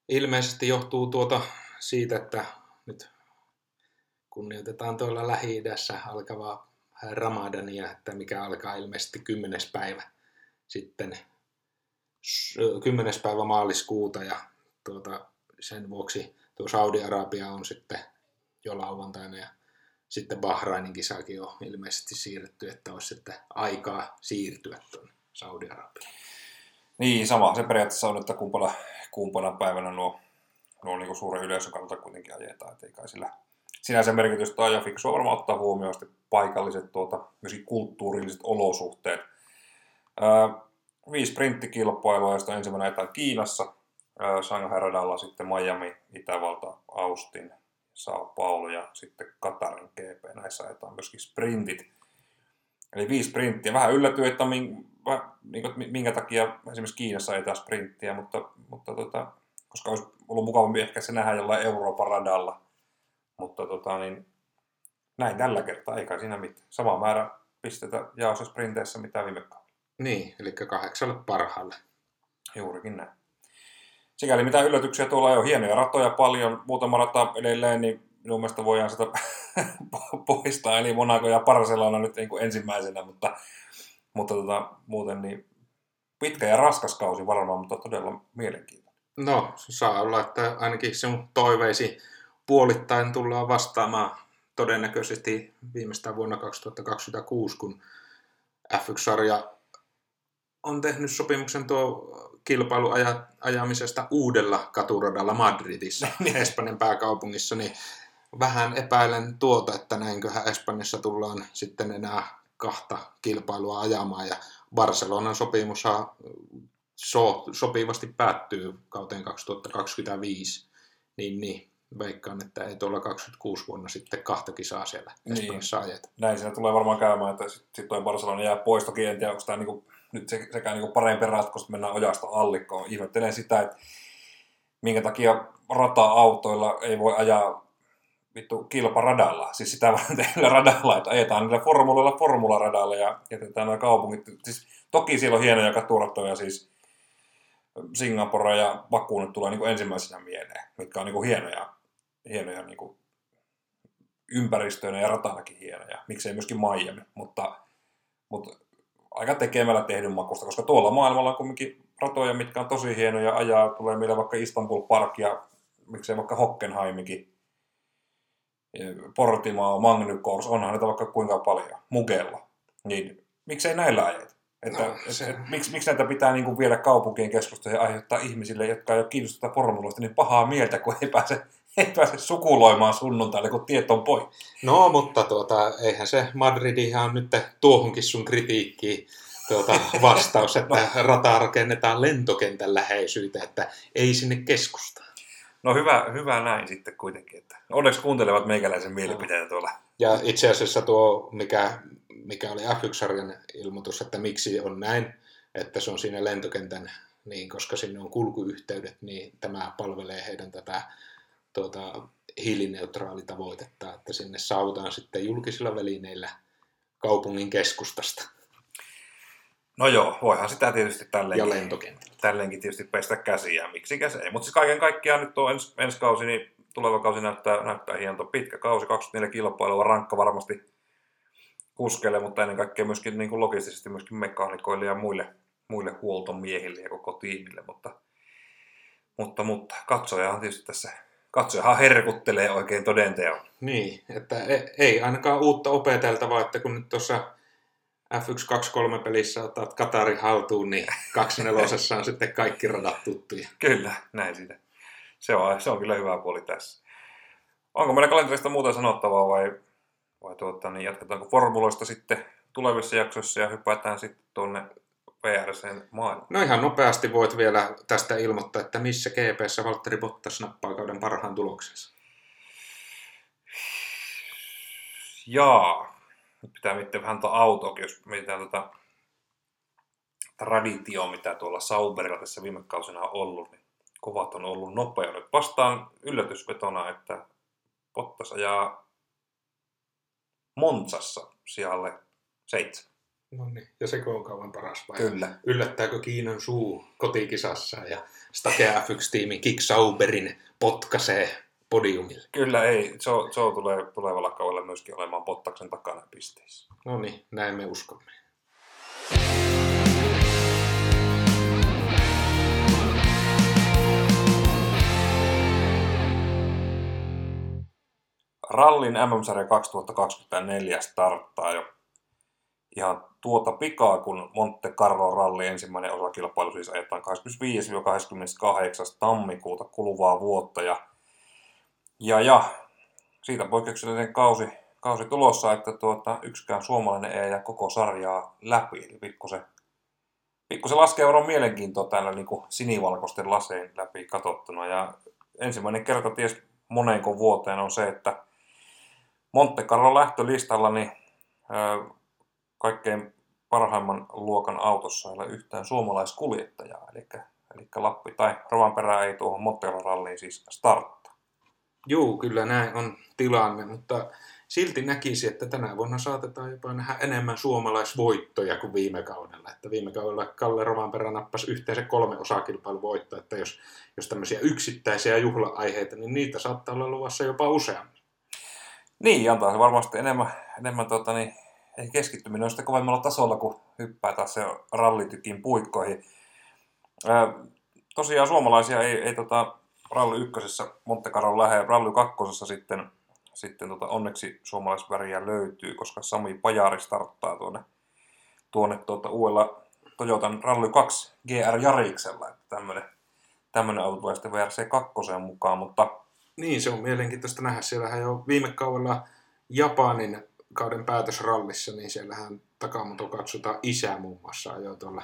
ilmeisesti johtuu tuota siitä, että nyt kunnioitetaan tuolla Lähi-idässä alkavaa Ramadania, että mikä alkaa ilmeisesti 10. päivä sitten 10. päivä maaliskuuta ja tuota, sen vuoksi tuo Saudi-Arabia on sitten jo lauantaina ja sitten Bahrainin kisakin on ilmeisesti siirretty, että olisi sitten aikaa siirtyä tuonne Saudi-Arabiaan. Niin, sama. Se periaatteessa on, että kumpana, kumpana päivänä nuo, nuo niin suuren yleisön kannalta kuitenkin ajetaan, että ei kai sillä sinänsä merkitystä on ja fiksua varmaan ottaa huomioon paikalliset tuota, myöskin kulttuurilliset olosuhteet. Öö, viisi sprinttikilpailua, josta ensimmäinen ajetaan Kiinassa, öö, Shanghai radalla, sitten Miami, Itävalta, Austin, Sao Paulo ja sitten Katarin GP. Näissä ajetaan myöskin sprintit. Eli viisi sprinttiä. Vähän yllätyy, että minkä takia esimerkiksi Kiinassa ajetaan sprinttiä, mutta, mutta tota, koska olisi ollut mukavampi ehkä se nähdä jollain Euroopan radalla. Mutta tota, niin, näin tällä kertaa, eikä siinä mitään. Sama määrä pistetä jaossa sprinteissä mitä viime kaudella. Niin, eli kahdeksalle parhaalle. Juurikin näin. Sikäli mitä yllätyksiä tuolla on hienoja ratoja paljon, muutama rata edelleen, niin minun mielestä voidaan sitä poistaa. Eli Monaco ja Barcelona nyt niin kuin ensimmäisenä, mutta, mutta tota, muuten niin pitkä ja raskas kausi varmaan, mutta todella mielenkiintoinen. No, saa olla, että ainakin sinun toiveisi puolittain tullaan vastaamaan todennäköisesti viimeistään vuonna 2026, kun F1-sarja on tehnyt sopimuksen tuo kilpailu ajamisesta uudella katuradalla Madridissa, Espanjan pääkaupungissa, niin vähän epäilen tuota, että näinköhän Espanjassa tullaan sitten enää kahta kilpailua ajamaan ja Barcelonan sopimus so, sopivasti päättyy kauteen 2025, niin, niin veikkaan, että ei tuolla 26 vuonna sitten kahta kisaa siellä niin. Espanjassa ajeta. Näin siinä tulee varmaan käymään, että sitten sit toi Barcelona jää pois. Toki en tiedä, onko tämä niinku, nyt se, sekä niinku parempi ratkaisu, että mennään ojasta allikkoon. Ihmettelen sitä, että minkä takia rata-autoilla ei voi ajaa vittu kilparadalla, siis sitä teillä radalla, että ajetaan niillä formuloilla formularadalla ja jätetään nämä kaupungit. Siis, toki siellä on hienoja katurattoja, siis Singapore ja Baku nyt tulee niin ensimmäisenä mieleen, mitkä on niin kuin hienoja, hienoja niin kuin ympäristöinä ja ratanakin hienoja. Miksei myöskin Miami, mutta, mutta aika tekemällä tehdyn makusta, koska tuolla maailmalla on kuitenkin ratoja, mitkä on tosi hienoja ajaa. Tulee meille vaikka Istanbul Park ja miksei vaikka Hockenheimikin Portimao, Magnykors, onhan niitä vaikka kuinka paljon, Mugella. Niin miksei näillä ajeta? Että, no, se... et, miksi, miksi näitä pitää niin kuin viedä kaupunkien keskustoja ja aiheuttaa ihmisille, jotka ei ole kiinnostusta formuloista, niin pahaa mieltä, kun ei pääse, ei pääse sukuloimaan sunnuntaille, kun tiet on pois. No, mutta tuota, eihän se Madridi ihan nyt tuohonkin sun kritiikkiin tuota, vastaus, että no. rataa rakennetaan lentokentän läheisyyteen, että ei sinne keskustaan. No hyvä, hyvä näin sitten kuitenkin. Että onneksi kuuntelevat meikäläisen mielipiteen tuolla. Ja itse asiassa tuo, mikä, mikä oli F1-sarjan ilmoitus, että miksi on näin, että se on siinä lentokentän, niin koska sinne on kulkuyhteydet, niin tämä palvelee heidän tätä tuota, hiilineutraalitavoitetta, että sinne saavutaan sitten julkisilla välineillä kaupungin keskustasta. No joo, voihan sitä tietysti tälleenkin, tälleenkin tietysti pestä käsiä, miksi ei. Mutta siis kaiken kaikkiaan nyt tuo ens, ensi kausi, niin tuleva kausi näyttää, näyttää hieno. Pitkä kausi, 24 kilpailua, rankka varmasti kuskeille, mutta ennen kaikkea myöskin niin kuin logistisesti myöskin mekaanikoille ja muille, muille huoltomiehille ja koko tiimille. Mutta, mutta, mutta katsojahan tietysti tässä katsojahan herkuttelee oikein todenteon. Niin, että e- ei ainakaan uutta opeteltavaa, että kun nyt tuossa F1 23 pelissä otat Katarin haltuun, niin 24 on sitten kaikki radat tuttuja. Kyllä, näin siitä. Se on, se on kyllä hyvä puoli tässä. Onko meillä kalenterista muuta sanottavaa vai, vai tuota, niin jatketaanko formuloista sitten tulevissa jaksoissa ja hypätään sitten tuonne VRCn maailmaan? No ihan nopeasti voit vielä tästä ilmoittaa, että missä GPssä Valtteri Bottas nappaa kauden parhaan tuloksensa. Jaa, nyt pitää miettiä vähän tuota autoakin, jos mietitään tuota traditioa, mitä tuolla Sauberilla tässä viime kausina on ollut, niin kovat on ollut nopeudet. Vastaan yllätysvetona, että Bottas ajaa Monsassa sijalle seitsemän. No niin, ja se on kauan paras vai? Kyllä. Yllättääkö Kiinan suu kotikisassa ja Stake F1-tiimi Kick Sauberin potkaisee podiumille. Kyllä ei. Joe, Joe tulee tulevalla kaudella myöskin olemaan Bottaksen takana pisteissä. No niin, näin me uskomme. Rallin MM-sarja 2024 starttaa jo ihan tuota pikaa, kun Monte Carlo ralli ensimmäinen osakilpailu siis ajetaan 25-28. tammikuuta kuluvaa vuotta. Ja ja, ja siitä poikkeuksellinen kausi, kausi tulossa, että tuota, yksikään suomalainen ei jää koko sarjaa läpi. Eli pikkusen, pikkusen laskee varoa mielenkiintoa täällä niin kuin sinivalkoisten lasein läpi katsottuna. Ja ensimmäinen kerta ties moneenko vuoteen on se, että Monte Carlo lähtölistalla niin, ö, kaikkein parhaimman luokan autossa ei ole yhtään suomalaiskuljettajaa. Eli, eli Lappi tai Rovanperä ei tuohon Monte Carlo ralliin siis start Joo, kyllä näin on tilanne, mutta silti näkisi, että tänä vuonna saatetaan jopa nähdä enemmän suomalaisvoittoja kuin viime kaudella. Että viime kaudella Kalle Rovanperä nappasi yhteensä kolme osakilpailuvoittoa, että jos, jos tämmöisiä yksittäisiä juhla-aiheita, niin niitä saattaa olla luvassa jopa useammin. Niin, antaa se varmasti enemmän, enemmän tota, niin, keskittyminen on sitten kovemmalla tasolla, kun hyppää taas se rallitykin puikkoihin. Ää, tosiaan suomalaisia ei, ei tota, Ralli ykkösessä Monte Carlo lähellä, Ralli kakkosessa sitten, sitten tota, onneksi suomalaisväriä löytyy, koska Sami Pajari starttaa tuonne, tuonne tuota, uudella Toyotan Rally 2 GR Jariksella, että tämmöinen, tämmöinen auto tulee sitten VRC 2 mukaan, mutta Niin, se on mielenkiintoista nähdä. Siellähän jo viime kaudella Japanin kauden päätösrallissa, niin siellähän takamoto katsotaan isä muun muassa ajoi tuolla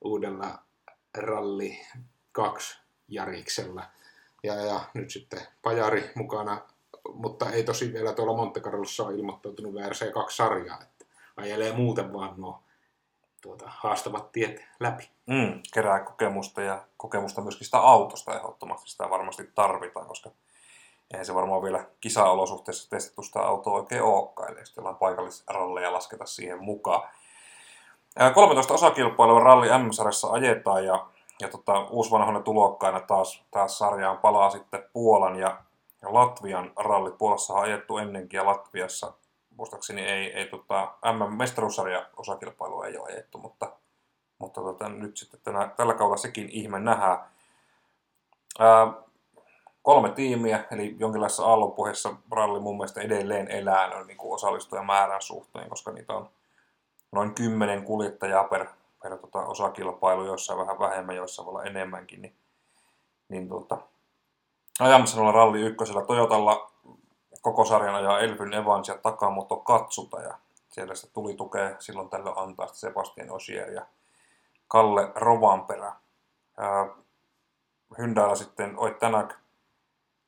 uudella Ralli 2 Jariksella. Ja, ja nyt sitten Pajari mukana, mutta ei tosi vielä tuolla Monte Carlossa ole ilmoittautunut VRC2-sarjaa, että ajelee muuten vaan nuo tuota, haastavat tiet läpi. mm, kerää kokemusta ja kokemusta myöskin sitä autosta ehdottomasti sitä varmasti tarvitaan, koska eihän se varmaan vielä kisaolosuhteissa testattu sitä autoa oikein olekaan, eli sitten jollain paikallisralleja lasketa siihen mukaan. Ää, 13 osakilpailua ralli M-sarjassa ajetaan ja, ja tota, uusvanhoina tulokkaina taas, taas sarjaan palaa sitten Puolan ja, ja Latvian ralli. Puolassa on ajettu ennenkin ja Latviassa muistaakseni ei, ei tota, M-mestaruussarja osakilpailua ei ole ajettu, mutta, mutta tota, nyt sitten tänä, tällä kaudella sekin ihme nähdään. Ää, kolme tiimiä, eli jonkinlaisessa aallonpohjassa ralli mun mielestä edelleen elää noin niin osallistujamäärän suhteen, koska niitä on noin kymmenen kuljettajaa per, per tota, osakilpailu, joissa vähän vähemmän, joissa voi olla enemmänkin. Niin, niin tota, ajamassa noilla ralli ykkösellä Toyotalla koko sarjan ajaa Elvyn Evans ja Takamoto Katsuta ja siellä sitä tuli tukea silloin tällöin antaa Sebastian Osier ja Kalle Rovanperä. Ää, Hyndäällä sitten Oit Tänak,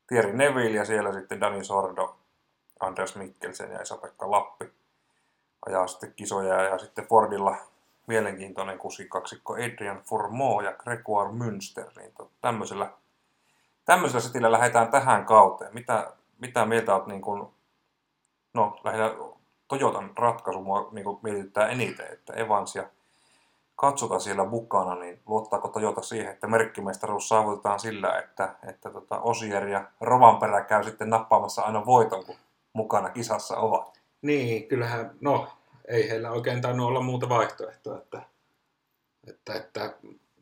Thierry Neville ja siellä sitten Dani Sordo, Andreas Mikkelsen ja Esa-Pekka Lappi ajaa sitten kisoja ja sitten Fordilla mielenkiintoinen kusikaksikko Adrian Formeau ja Gregoire Münster, niin tämmöisellä, tämmöisellä setillä lähdetään tähän kauteen. Mitä, mitä mieltä olet niin kuin, no lähinnä Toyotan ratkaisu mua niin kuin eniten, että Evans ja katsotaan siellä mukana, niin luottaako Toyota siihen, että merkkimestaruus saavutetaan sillä, että, että tota Osier ja Rovanperä käy sitten nappaamassa aina voiton, kun mukana kisassa ovat. Niin, kyllähän, no, ei heillä oikein tainnut olla muuta vaihtoehtoa, että, että, että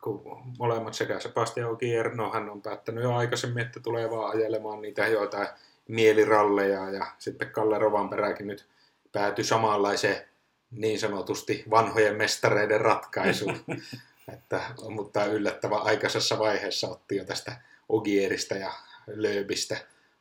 kun molemmat sekä Sebastian Ogier, no hän on päättänyt jo aikaisemmin, että tulee vaan ajelemaan niitä joitain mieliralleja ja sitten Kalle Rovanperäkin nyt päätyi samanlaiseen niin sanotusti vanhojen mestareiden ratkaisuun. että, mutta yllättävän aikaisessa vaiheessa otti jo tästä Ogierista ja Lööbistä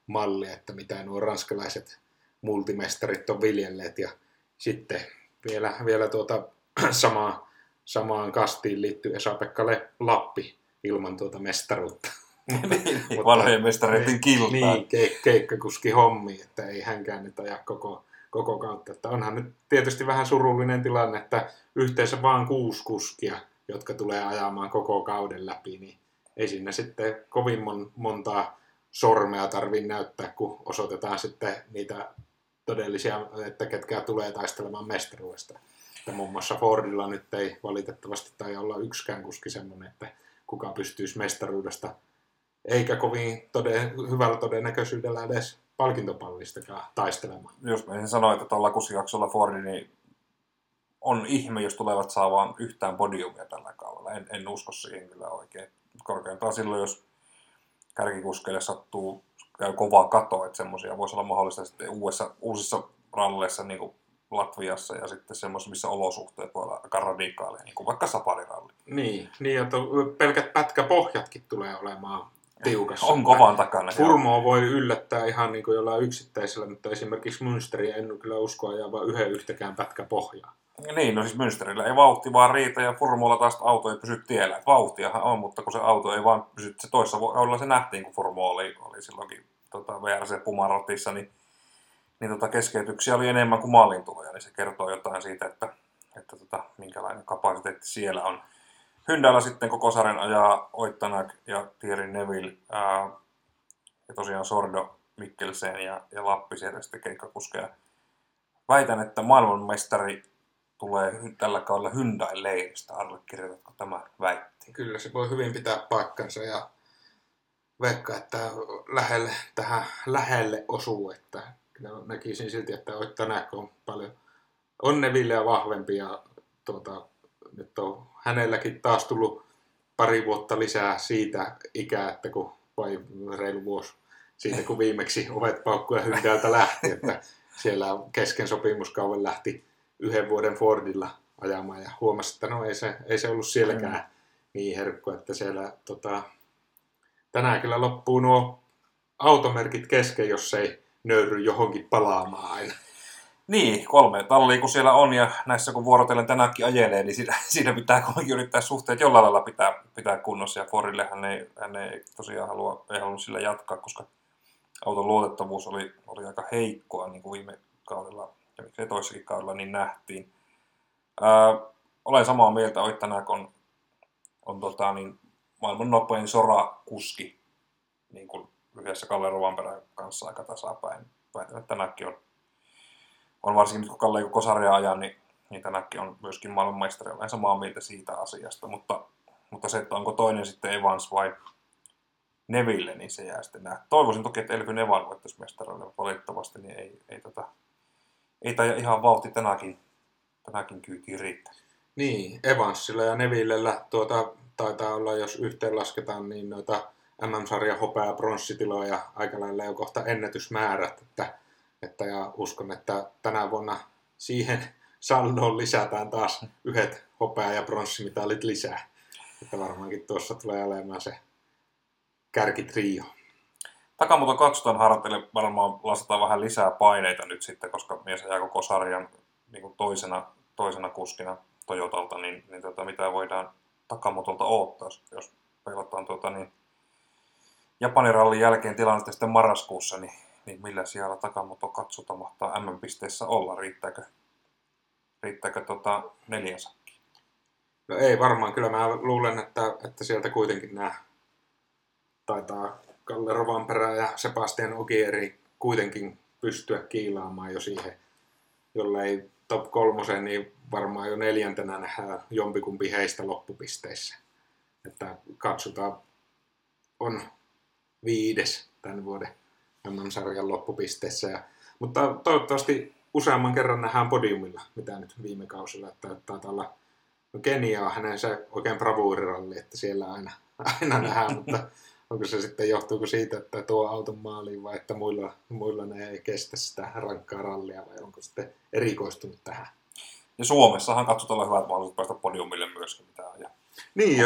mallia, että mitä nuo ranskalaiset multimestarit on viljelleet ja sitten vielä, vielä tuota samaan, samaan kastiin liittyy Esa-Pekka Lappi ilman tuota mestaruutta. Mutta- Vanhojen mestareiden kiltaan. Niin, ke- keikkakuski hommi, että ei hänkään nyt aja koko, koko kautta. Että onhan nyt tietysti vähän surullinen tilanne, että yhteensä vaan kuusi kuskia, jotka tulee ajamaan koko kauden läpi, niin ei sinne sitten kovin mon, montaa sormea tarvii näyttää, kun osoitetaan sitten niitä todellisia, että ketkä tulee taistelemaan mestaruudesta. Että muun muassa Fordilla nyt ei valitettavasti tai olla yksikään kuski semmoinen, että kuka pystyisi mestaruudesta eikä kovin tode, hyvällä todennäköisyydellä edes palkintopallistakaan taistelemaan. Jos mä sanoin, että tuolla kusijaksolla Fordi, niin on ihme, jos tulevat saamaan yhtään podiumia tällä kaudella. En, en usko siihen kyllä oikein. Korkeintaan silloin, jos kärkikuskeille sattuu, käy kovaa katoa, että semmoisia voisi olla mahdollista sitten uudessa, uusissa ralleissa, niin kuin Latviassa ja sitten semmoisissa, missä olosuhteet voi olla aika radikaaleja, niin kuin vaikka sapariralli. Niin, niin ja to, pelkät pätkäpohjatkin tulee olemaan tiukassa. On kovan takana. joo. Furmo voi yllättää ihan niin kuin jollain yksittäisellä, mutta esimerkiksi Münsteri en kyllä usko ajaa yhden yhtäkään pätkäpohjaa. Niin, no siis Münsterillä ei vauhti vaan riitä ja Furmolla taas auto ei pysy tiellä. Vauhtiahan on, mutta kun se auto ei vaan pysy, se toissa kaudella se nähtiin, kun Furmo oli, oli silloinkin tota, VRC Pumaratissa, niin, niin tota, keskeytyksiä oli enemmän kuin maalintuloja, niin se kertoo jotain siitä, että, että tota, minkälainen kapasiteetti siellä on. Hyndällä sitten koko sarjan ajaa Oittanak ja Thierry Neville ää, ja tosiaan Sordo, Mikkelsen ja, ja Lappi siellä sitten keikkakuskeja. Väitän, että maailmanmestari tulee tällä kaudella Hyundai leiristä. Allekirjoitatko tämä väitti? Kyllä se voi hyvin pitää paikkansa ja veikka, että lähelle, tähän lähelle osuu, että kyllä näkisin silti, että tänään on paljon onneville ja vahvempi ja tuota, nyt on hänelläkin taas tullut pari vuotta lisää siitä ikää, että kun vai reilu vuosi siitä, kun viimeksi ovet paukkuja hyndältä lähti, että siellä kesken sopimuskauden lähti yhden vuoden Fordilla ajamaan ja huomasi, että no ei se, ei se ollut sielläkään mm. niin herkku, että siellä tota, tänään kyllä loppuu nuo automerkit kesken, jos ei nöyry johonkin palaamaan aina. Niin, kolme tallia kun siellä on ja näissä kun vuorotellen tänäänkin ajelee, niin siinä, siinä pitää kuitenkin yrittää suhteet jollain lailla pitää, pitää kunnossa. Ja Forille hän ei, hän ei tosiaan halua, ei halunnut sillä jatkaa, koska auton luotettavuus oli, oli aika heikkoa niin kuin viime kaudella ja miksei toissakin kaudella niin nähtiin. Ää, olen samaa mieltä, Oittanak on, on tota, niin, maailman nopein sora-kuski niin kuin yhdessä Kalle Ruvanperän kanssa aika tasapäin. Väitän, että tänäkin on, on varsinkin nyt kun Kalle ei koko sarjaa ajan, niin, niin tänäkin on myöskin maailmanmaisteri. Olen samaa mieltä siitä asiasta, mutta, mutta se, että onko toinen sitten Evans vai Neville, niin se jää sitten nähdä. Toivoisin toki, että Elvin Evan voittaisi mestaroille, mutta valitettavasti niin ei, ei, tota, ei taida ihan vauhti tänäkin, tänäkin kyytiin riittää. Niin, Evansilla ja Nevillellä tuota, taitaa olla, jos yhteen lasketaan, niin noita MM-sarjan hopea- ja pronssitiloja aika lailla jo kohta ennätysmäärät, että, että ja uskon, että tänä vuonna siihen saldoon lisätään taas yhdet hopea- ja pronssimitalit lisää. Että varmaankin tuossa tulee olemaan se kärkitrio. Takamuuton katsotaan harjoittele varmaan lastetaan vähän lisää paineita nyt sitten, koska mies ajaa koko sarjan niin kuin toisena, toisena kuskina Toyotalta, niin, niin tota, mitä voidaan takamutolta odottaa, jos peilataan tuota, niin Japanin rallin jälkeen tilannetta sitten marraskuussa, niin, niin millä siellä takamuto katsota mahtaa M-pisteissä olla? Riittääkö, riittääkö tota neljänsäkin? No ei varmaan, kyllä mä luulen, että, että sieltä kuitenkin nämä taitaa Kalle Rovanperä ja Sebastian Ogieri kuitenkin pystyä kiilaamaan jo siihen, jollei top kolmosen, niin varmaan jo neljäntenä nähdään jompikumpi heistä loppupisteissä. Että katsotaan, on viides tämän vuoden MM-sarjan loppupisteissä. Ja, mutta toivottavasti useamman kerran nähdään podiumilla, mitä nyt viime kausilla. Että taitaa olla no Kenia on hänen se oikein bravuuriralli, että siellä aina, aina nähdään, mutta onko se sitten johtuuko siitä, että tuo auton maaliin vai että muilla, muilla ne ei kestä sitä rankkaa rallia vai onko sitten erikoistunut tähän? Ja Suomessahan katsotaan hyvät mahdollisuudet päästä podiumille myöskin mitä ja niin,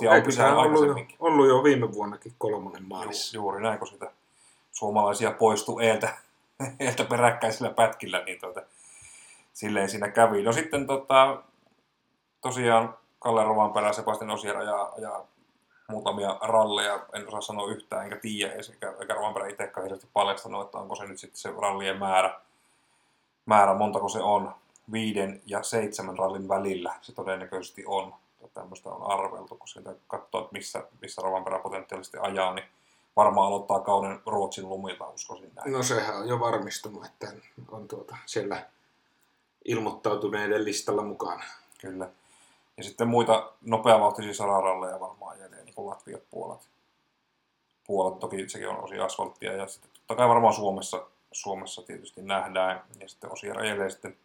ja eikö se ollut, ollut jo viime vuonnakin kolmonen maalissa? Ju, juuri näin, kun sitä suomalaisia poistui eeltä, eeltä peräkkäisillä pätkillä, niin tuota, silleen siinä kävi. No sitten tota, tosiaan Kalle Rovanperä, Sebastian Osier ja, ja muutamia ralleja, en osaa sanoa yhtään, enkä tiedä, eikä, eikä Rovanperä itsekään hirveästi paljastanut, että onko se nyt sitten se rallien määrä, määrä montako se on, viiden ja seitsemän rallin välillä se todennäköisesti on tämmöistä on arveltu, kun katsoo, että missä, missä Rovanperä potentiaalisesti ajaa, niin varmaan aloittaa kauden Ruotsin lumilta, uskoisin näin. No sehän on jo varmistunut, että on tuota siellä ilmoittautuneiden listalla mukana. Kyllä. Ja sitten muita nopeavauhtisia sararalleja varmaan jäljellä, niin kuin Latviat, Puolat. Puolat toki sekin on osia asfalttia ja sitten totta kai varmaan Suomessa, Suomessa tietysti nähdään ja sitten osia rajelee sitten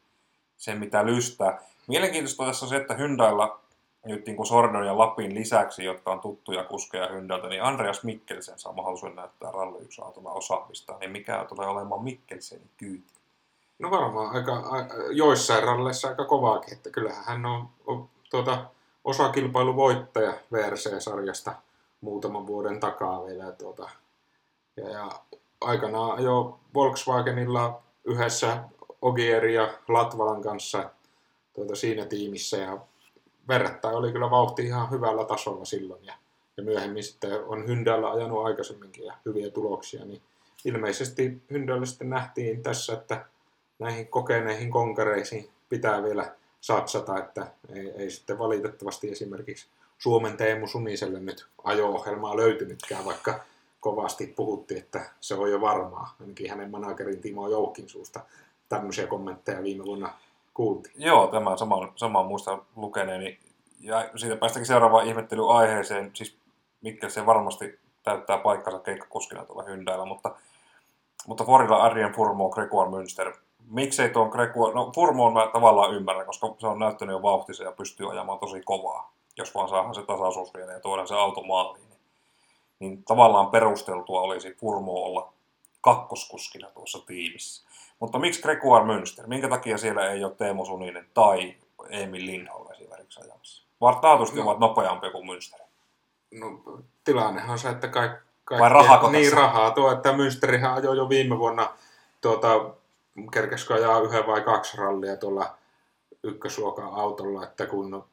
sen mitä lystää. Mielenkiintoista tässä on se, että Hyundailla nyt niin kuin Sordon ja Lapin lisäksi, jotka on tuttuja kuskeja Hyndältä, niin Andreas Mikkelsen saa mahdollisuuden näyttää Ralli 1 autolla osaamista, niin mikä tulee olemaan Mikkelsenin kyyti? No varmaan aika, joissain ralleissa aika kovaakin, että kyllähän hän on, on tuota, osakilpailuvoittaja VRC-sarjasta muutaman vuoden takaa vielä. Tuota, ja, ja aikanaan jo Volkswagenilla yhdessä Ogieri ja Latvalan kanssa tuota, siinä tiimissä ja verrattain oli kyllä vauhti ihan hyvällä tasolla silloin ja, ja myöhemmin sitten on Hyndällä ajanut aikaisemminkin ja hyviä tuloksia, niin ilmeisesti Hyndällä sitten nähtiin tässä, että näihin kokeneihin konkareisiin pitää vielä satsata, että ei, ei sitten valitettavasti esimerkiksi Suomen Teemu Suniselle nyt ajo-ohjelmaa löytynytkään, vaikka kovasti puhuttiin, että se on jo varmaa. Ainakin hänen managerin Timo Joukin suusta tämmöisiä kommentteja viime vuonna kuultiin. Joo, tämä sama, sama muista lukeneeni. Ja siitä päästäkin seuraavaan ihmettelyaiheeseen. Siis se varmasti täyttää paikkansa keikkakuskina tuolla Hyndäällä, mutta, mutta Forilla Arjen Furmo, Gregoire Münster. Miksei tuon Gregoire, no Furmoon mä tavallaan ymmärrän, koska se on näyttänyt jo vauhtisen ja pystyy ajamaan tosi kovaa. Jos vaan saadaan se tasaisuus vielä ja tuodaan se auto maaliin. Niin, niin tavallaan perusteltua olisi Furmo olla kakkoskuskina tuossa tiimissä. Mutta miksi Gregoire Münster? Minkä takia siellä ei ole Teemu Suninen tai Emil Lindholm esimerkiksi ajamassa. Vartaatusti No. ovat nopeampia kuin Münster. No, tilannehan on se, että kaik, Vai rahako Niin, tässä? rahaa tuo, että Münsterihän ajoi jo viime vuonna tuota, kerkesikö ajaa yhden vai kaksi rallia tuolla ykkösluokan autolla, että kun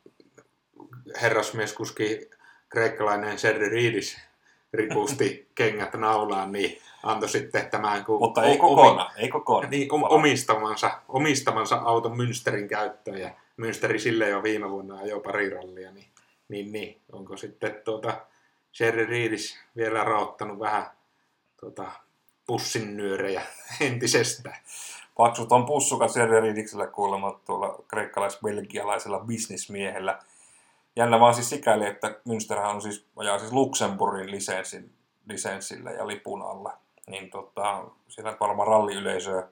herrasmies kuski kreikkalainen Serri Riidis ripusti kengät naulaan, niin antoi sitten tämän kun Mutta ei o- kokonaan, ei kokonaan. niin, om- omistamansa, omistamansa auton Münsterin käyttöön ja Münsteri sille jo viime vuonna ajoi pari rallia, niin, niin, niin onko sitten tuota Sherry Reedis vielä raottanut vähän tuota, pussin nyörejä entisestä. Paksut on pussukat Server Ridiksellä kuulemma tuolla kreikkalais-belgialaisella bisnismiehellä. Jännä vaan siis sikäli, että Münsterhän on siis, ajaa siis Luxemburgin lisenssin, lisenssillä ja lipun alla. Niin tota, siellä varmaan ralliyleisöä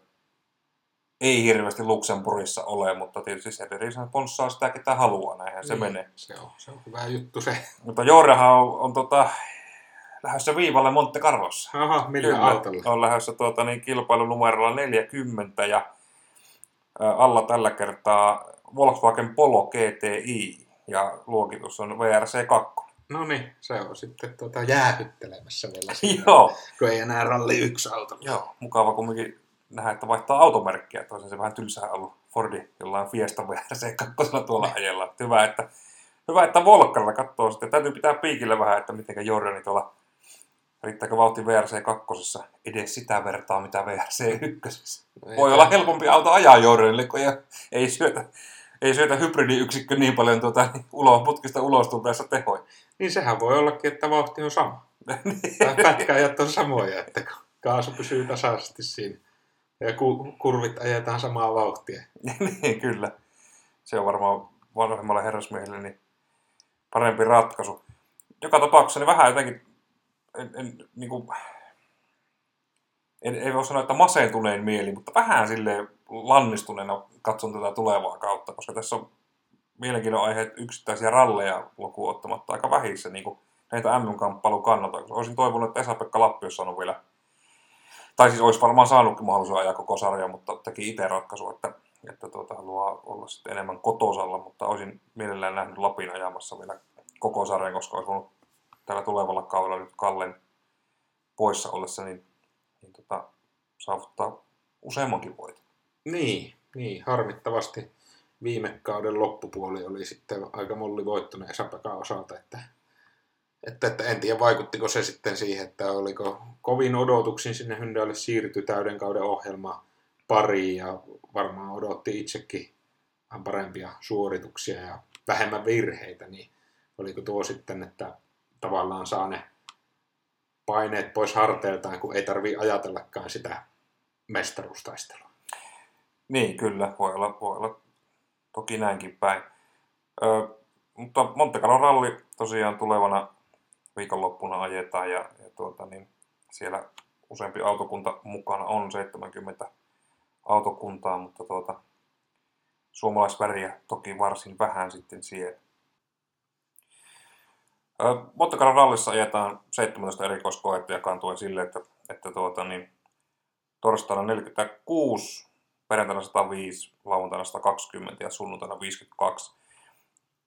ei hirveästi Luxemburgissa ole, mutta tietysti Server Ridiksellä ponssaa sitä, ketä haluaa, näinhän se Niin, menee. Se on, se on hyvä juttu se. Mutta Jorrehan on, on tota, lähdössä viivalle Monte Carlossa. Aha, millä Kyllä, autolla? on lähdössä tuota, niin, kilpailunumerolla 40 ja ä, alla tällä kertaa Volkswagen Polo GTI ja luokitus on VRC 2. No niin, se on sitten tuota jäähyttelemässä vielä siinä, Joo, kun ei enää ralli yksi autolla. joo, mukava kumminkin nähdä, että vaihtaa automerkkiä. Toisin se vähän tylsää ollut Fordi jollain Fiesta VRC 2 tuolla ajella. Että Hyvä, että, hyvä, että Volkkarilla katsoo sitten. Täytyy pitää piikillä vähän, että miten Jordani tuolla riittääkö vauhti VRC 2 edes sitä vertaa, mitä VRC 1. Ei Voi olla helpompi auto ajaa Jordanille, kun ei, ei syötä, ei syötä hybridiyksikkö niin paljon tuota, niin ulos, putkista ulos tultaessa tehoja. Niin sehän voi ollakin, että vauhti on sama. Tai pätkäajat on samoja, että kaasu pysyy tasaisesti siinä. Ja ku, kurvit ajetaan samaa vauhtia. niin, kyllä. Se on varmaan vanhemmalle herrasmiehelle niin parempi ratkaisu. Joka tapauksessa niin vähän jotenkin, en, en, niin kuin, en, ei voi sanoa, että masentuneen mieli, mutta vähän silleen lannistuneena katson tätä tulevaa kautta, koska tässä on mielenkiinnon aiheet yksittäisiä ralleja lukuun ottamatta aika vähissä niin kuin näitä MM-kamppailun kannalta. Olisin toivonut, että Esa-Pekka Lappi olisi saanut vielä, tai siis olisi varmaan saanutkin mahdollisuuden ajaa koko sarja, mutta teki itse ratkaisu, että, että tuota, haluaa olla sitten enemmän kotosalla, mutta olisin mielellään nähnyt Lapin ajamassa vielä koko sarjan, koska olisi voinut tällä tulevalla kaudella nyt Kallen poissa ollessa, niin, niin tota, saavuttaa useammankin voiton. Niin, niin, harmittavasti viime kauden loppupuoli oli sitten aika mollivoittoinen Esapekan osalta, että, että, että en tiedä vaikuttiko se sitten siihen, että oliko kovin odotuksin sinne Hyndälle siirtyi täyden kauden ohjelma pariin ja varmaan odotti itsekin vähän parempia suorituksia ja vähemmän virheitä, niin oliko tuo sitten, että tavallaan saa ne paineet pois harteiltaan, kun ei tarvi ajatellakaan sitä mestaruustaistelua. Niin, kyllä, voi olla, voi olla toki näinkin päin. Ö, mutta Monte Carlo ralli tosiaan tulevana viikonloppuna ajetaan ja, ja tuota, niin siellä useampi autokunta mukana on 70 autokuntaa, mutta tuota, suomalaisväriä toki varsin vähän sitten siellä. Carlo rallissa ajetaan 17 erikoiskoetta jakantuen sille, että, että tuota, niin, torstaina 46, perjantaina 105, lauantaina 120 ja sunnuntaina 52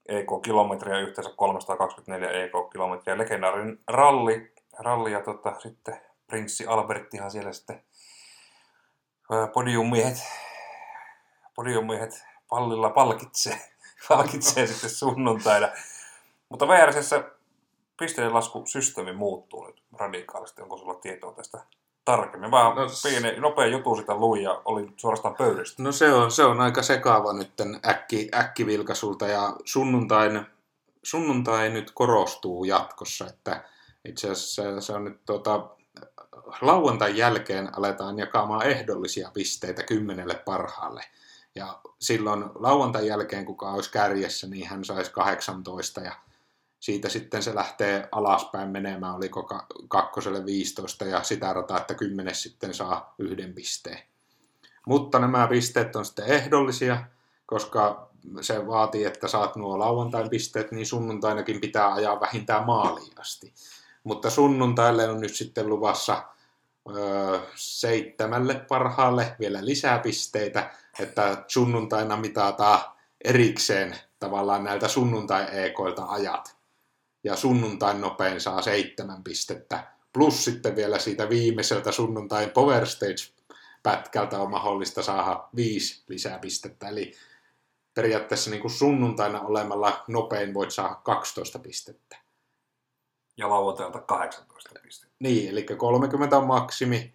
EK-kilometriä, yhteensä 324 EK-kilometriä. Legendaarinen ralli, ralli ja tota, sitten prinssi Alberttihan siellä sitten podiummiehet, podiummiehet pallilla palkitsee, palkitsee sitten sunnuntaina. Mutta VRSssä pisteiden laskusysteemi muuttuu nyt radikaalisti. Onko sulla tietoa tästä tarkemmin? Mä No, pieni, nopea jutu sitä luin ja olin suorastaan pöydästä. No se on, se on aika sekaava nyt äkki, äkkivilkaisulta ja sunnuntain, sunnuntai nyt korostuu jatkossa, että itse asiassa se, se on nyt tuota, lauantain jälkeen aletaan jakamaan ehdollisia pisteitä kymmenelle parhaalle. Ja silloin lauantain jälkeen, kuka olisi kärjessä, niin hän saisi 18 ja siitä sitten se lähtee alaspäin menemään, oliko ka- kakkoselle 15 ja sitä rataa, että kymmenes sitten saa yhden pisteen. Mutta nämä pisteet on sitten ehdollisia, koska se vaatii, että saat nuo lauantain pisteet, niin sunnuntainakin pitää ajaa vähintään maaliin asti. Mutta sunnuntaille on nyt sitten luvassa öö, seitsemälle parhaalle vielä lisää pisteitä, että sunnuntaina mitataan erikseen tavallaan näiltä sunnuntai-ekoilta ajat. Ja sunnuntain nopein saa seitsemän pistettä. Plus sitten vielä siitä viimeiseltä sunnuntain Power Stage-pätkältä on mahdollista saada viisi lisäpistettä. Eli periaatteessa niin kuin sunnuntaina olemalla nopein voit saada 12 pistettä. Ja lauantailta 18 pistettä. Niin, eli 30 on maksimi,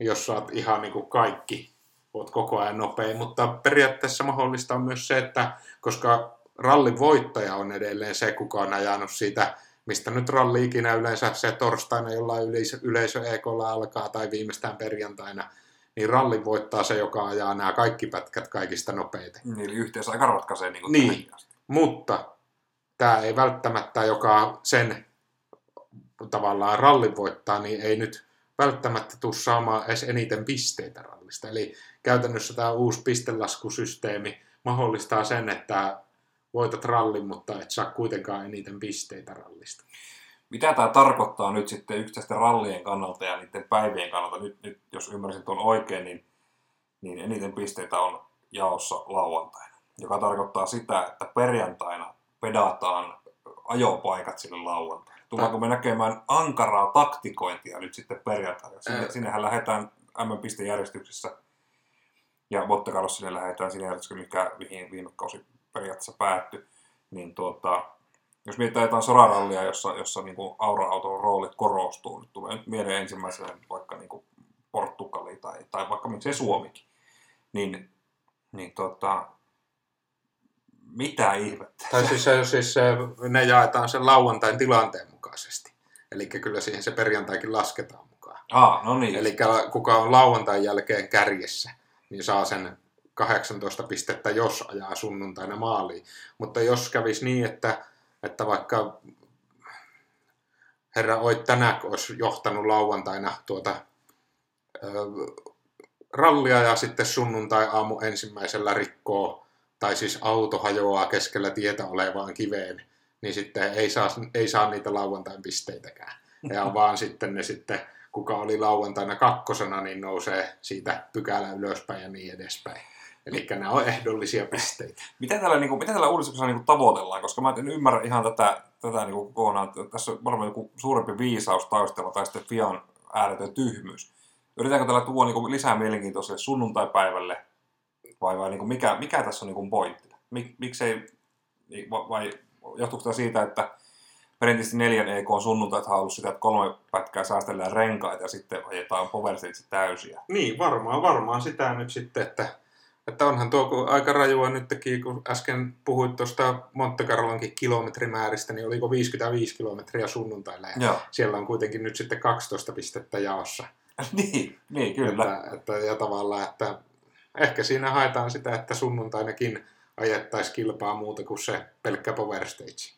jos saat ihan niin kuin kaikki, oot koko ajan nopein. Mutta periaatteessa mahdollista on myös se, että koska rallin voittaja on edelleen se, kuka on ajanut siitä, mistä nyt ralli ikinä yleensä se torstaina jollain yleisö, yleisö EKlla alkaa tai viimeistään perjantaina, niin rallin voittaa se, joka ajaa nämä kaikki pätkät kaikista nopeiten. Niin, eli yhteisaika ratkaisee niin kuin Niin. Mutta tämä ei välttämättä, joka sen tavallaan rallin voittaa, niin ei nyt välttämättä tule saamaan edes eniten pisteitä rallista. Eli käytännössä tämä uusi pistelaskusysteemi mahdollistaa sen, että voitat rallin, mutta et saa kuitenkaan eniten pisteitä rallista. Mitä tämä tarkoittaa nyt sitten yksittäisten rallien kannalta ja niiden päivien kannalta? Nyt, nyt jos ymmärsin tuon oikein, niin, niin eniten pisteitä on jaossa lauantaina. Joka tarkoittaa sitä, että perjantaina pedataan ajopaikat sille lauantaina. Tullaanko me näkemään ankaraa taktikointia nyt sitten perjantaina? Sinne, sinnehän lähdetään M-pistejärjestyksessä ja Monte Carlo sinne lähdetään siinä järjestyksessä, mikä mihin viime kausi periaatteessa päättyi. Niin tuota, jos mietitään jotain sorarallia, jossa, jossa niin kuin aura-auton rooli korostuu, nyt tulee nyt mieleen ensimmäisenä vaikka niin kuin Portugali tai, tai vaikka miksei Suomikin, niin, niin tota, mitä ihmettä? Tai siis, se- siis se- ne jaetaan sen lauantain tilanteen mukaisesti. Eli kyllä siihen se perjantaikin lasketaan mukaan. Ah, no niin. Eli kuka on lauantain jälkeen kärjessä, niin saa sen 18 pistettä, jos ajaa sunnuntaina maaliin. Mutta jos kävisi niin, että, että vaikka herra Oit Tänäk olisi johtanut lauantaina tuota ö, rallia ja sitten sunnuntai aamu ensimmäisellä rikkoo, tai siis auto hajoaa keskellä tietä olevaan kiveen, niin sitten ei saa, ei saa niitä lauantain pisteitäkään. Ja vaan sitten ne sitten, kuka oli lauantaina kakkosena, niin nousee siitä pykälä ylöspäin ja niin edespäin. Eli nämä on ehdollisia pisteitä. Mitä tällä, niin kuin, mitä tällä uudistuksella niin kuin, tavoitellaan? Koska mä en ymmärrä ihan tätä, tätä niin kuin, kokonaan. että Tässä on varmaan joku suurempi viisaus taustalla tai sitten Fian ääretön tyhmyys. Yritetäänkö tällä tuoda niin kuin, lisää mielenkiintoa sille sunnuntaipäivälle? Vai, vai niin kuin, mikä, mikä tässä on niin kuin, pointti? Mik, miksei, vai, vai johtuuko tämä siitä, että perinteisesti neljän EK on sunnuntait ollut sitä, että kolme pätkää säästellään renkaita ja sitten ajetaan power stage täysiä. Niin, varmaan, varmaan sitä nyt sitten, että, että onhan tuo aika rajua nytkin, kun äsken puhuit tuosta Monte Carlonkin kilometrimääristä, niin oliko 55 kilometriä sunnuntaille. Ja Joo. siellä on kuitenkin nyt sitten 12 pistettä jaossa. niin, niin, kyllä. Että, että, ja tavallaan, että ehkä siinä haetaan sitä, että sunnuntainakin ajettaisiin kilpaa muuta kuin se pelkkä power stage.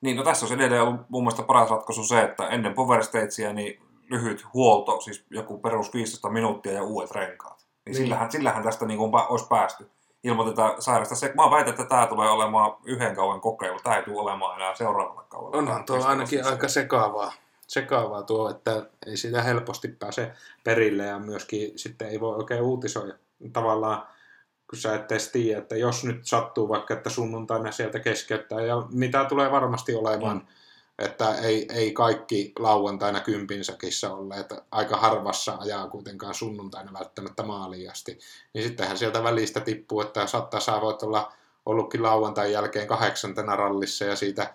Niin, no tässä on edelleen ollut mun mielestä paras ratkaisu se, että ennen Power Stagea niin lyhyt huolto, siis joku perus 15 minuuttia ja uudet renkaat. Niin, Niin. Sillähän, sillähän tästä niin kuin olisi päästy. Ilmoitetaan sairasta se. Mä väitän, että tämä tulee olemaan yhden kauan kokeilu. Tämä ei tule olemaan enää seuraavalla kaudella. Onhan tuo ainakin aika sekaavaa, sekaavaa tuo, että ei sitä helposti pääse perille ja myöskin sitten ei voi oikein uutisoida. Tavallaan kun sä et edes tiedä, että jos nyt sattuu vaikka, että sunnuntaina sieltä keskeyttää, ja mitä tulee varmasti olemaan, Mm. Että ei, ei kaikki lauantaina kympinsäkissä olleet, aika harvassa ajaa kuitenkaan sunnuntaina välttämättä maaliin asti, niin sittenhän sieltä välistä tippuu, että saattaa sä voit olla ollutkin lauantain jälkeen kahdeksantena rallissa ja siitä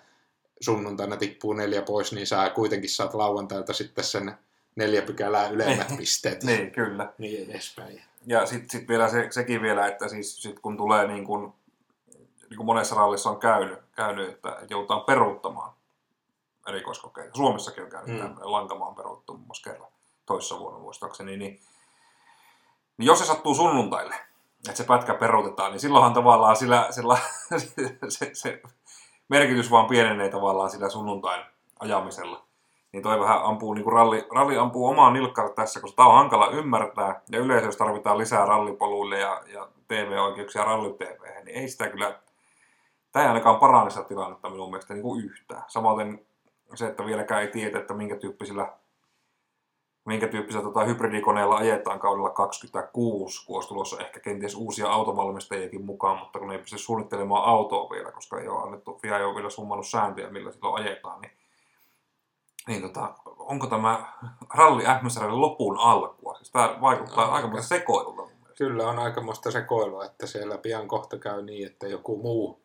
sunnuntaina tippuu neljä pois, niin sä kuitenkin saat lauantailta sitten sen neljä pykälää ylemmät pisteet. Niin, kyllä. Niin edespäin. Ja sitten sit vielä se, sekin vielä, että siis sit kun tulee niin kuin, niin kuin monessa rallissa on käynyt, käynyt että joudutaan peruuttamaan erikoiskokeita. Suomessakin on käynyt Mm. tämmöinen Lankamaan peruuttu muun muassa kerran toissa vuonna muistaakseni. Niin, niin jos se sattuu sunnuntaille, että se pätkä peruutetaan, niin silloinhan tavallaan sillä, sillä se, se merkitys vaan pienenee tavallaan sillä sunnuntain ajamisella. Niin toi vähän ampuu, niin kuin ralli, ralli ampuu omaan nilkkaan tässä, koska tämä on hankala ymmärtää. Ja jos tarvitaan lisää rallipoluille ja, ja TV-oikeuksia ralli TV, niin ei sitä kyllä, tämä ei ainakaan parane sitä tilannetta minun mielestä niin kuin yhtään. Samoin se, että vieläkään ei tiedä, että minkä tyyppisillä minkä tyyppisellä tota, hybridikoneella ajetaan kaudella 26, kun olisi tulossa ehkä kenties uusia autovalmistajiakin mukaan, mutta kun ei pysty suunnittelemaan autoa vielä, koska ei ole annettu, FIA ei ole vielä summannut sääntöjä, millä silloin ajetaan, niin, niin tota, onko tämä ralli MSRlle lopun alkua? Siis tämä vaikuttaa No, aika aika. sekoilulta. Kyllä on aikamoista sekoilua, että siellä pian kohta käy niin, että joku muu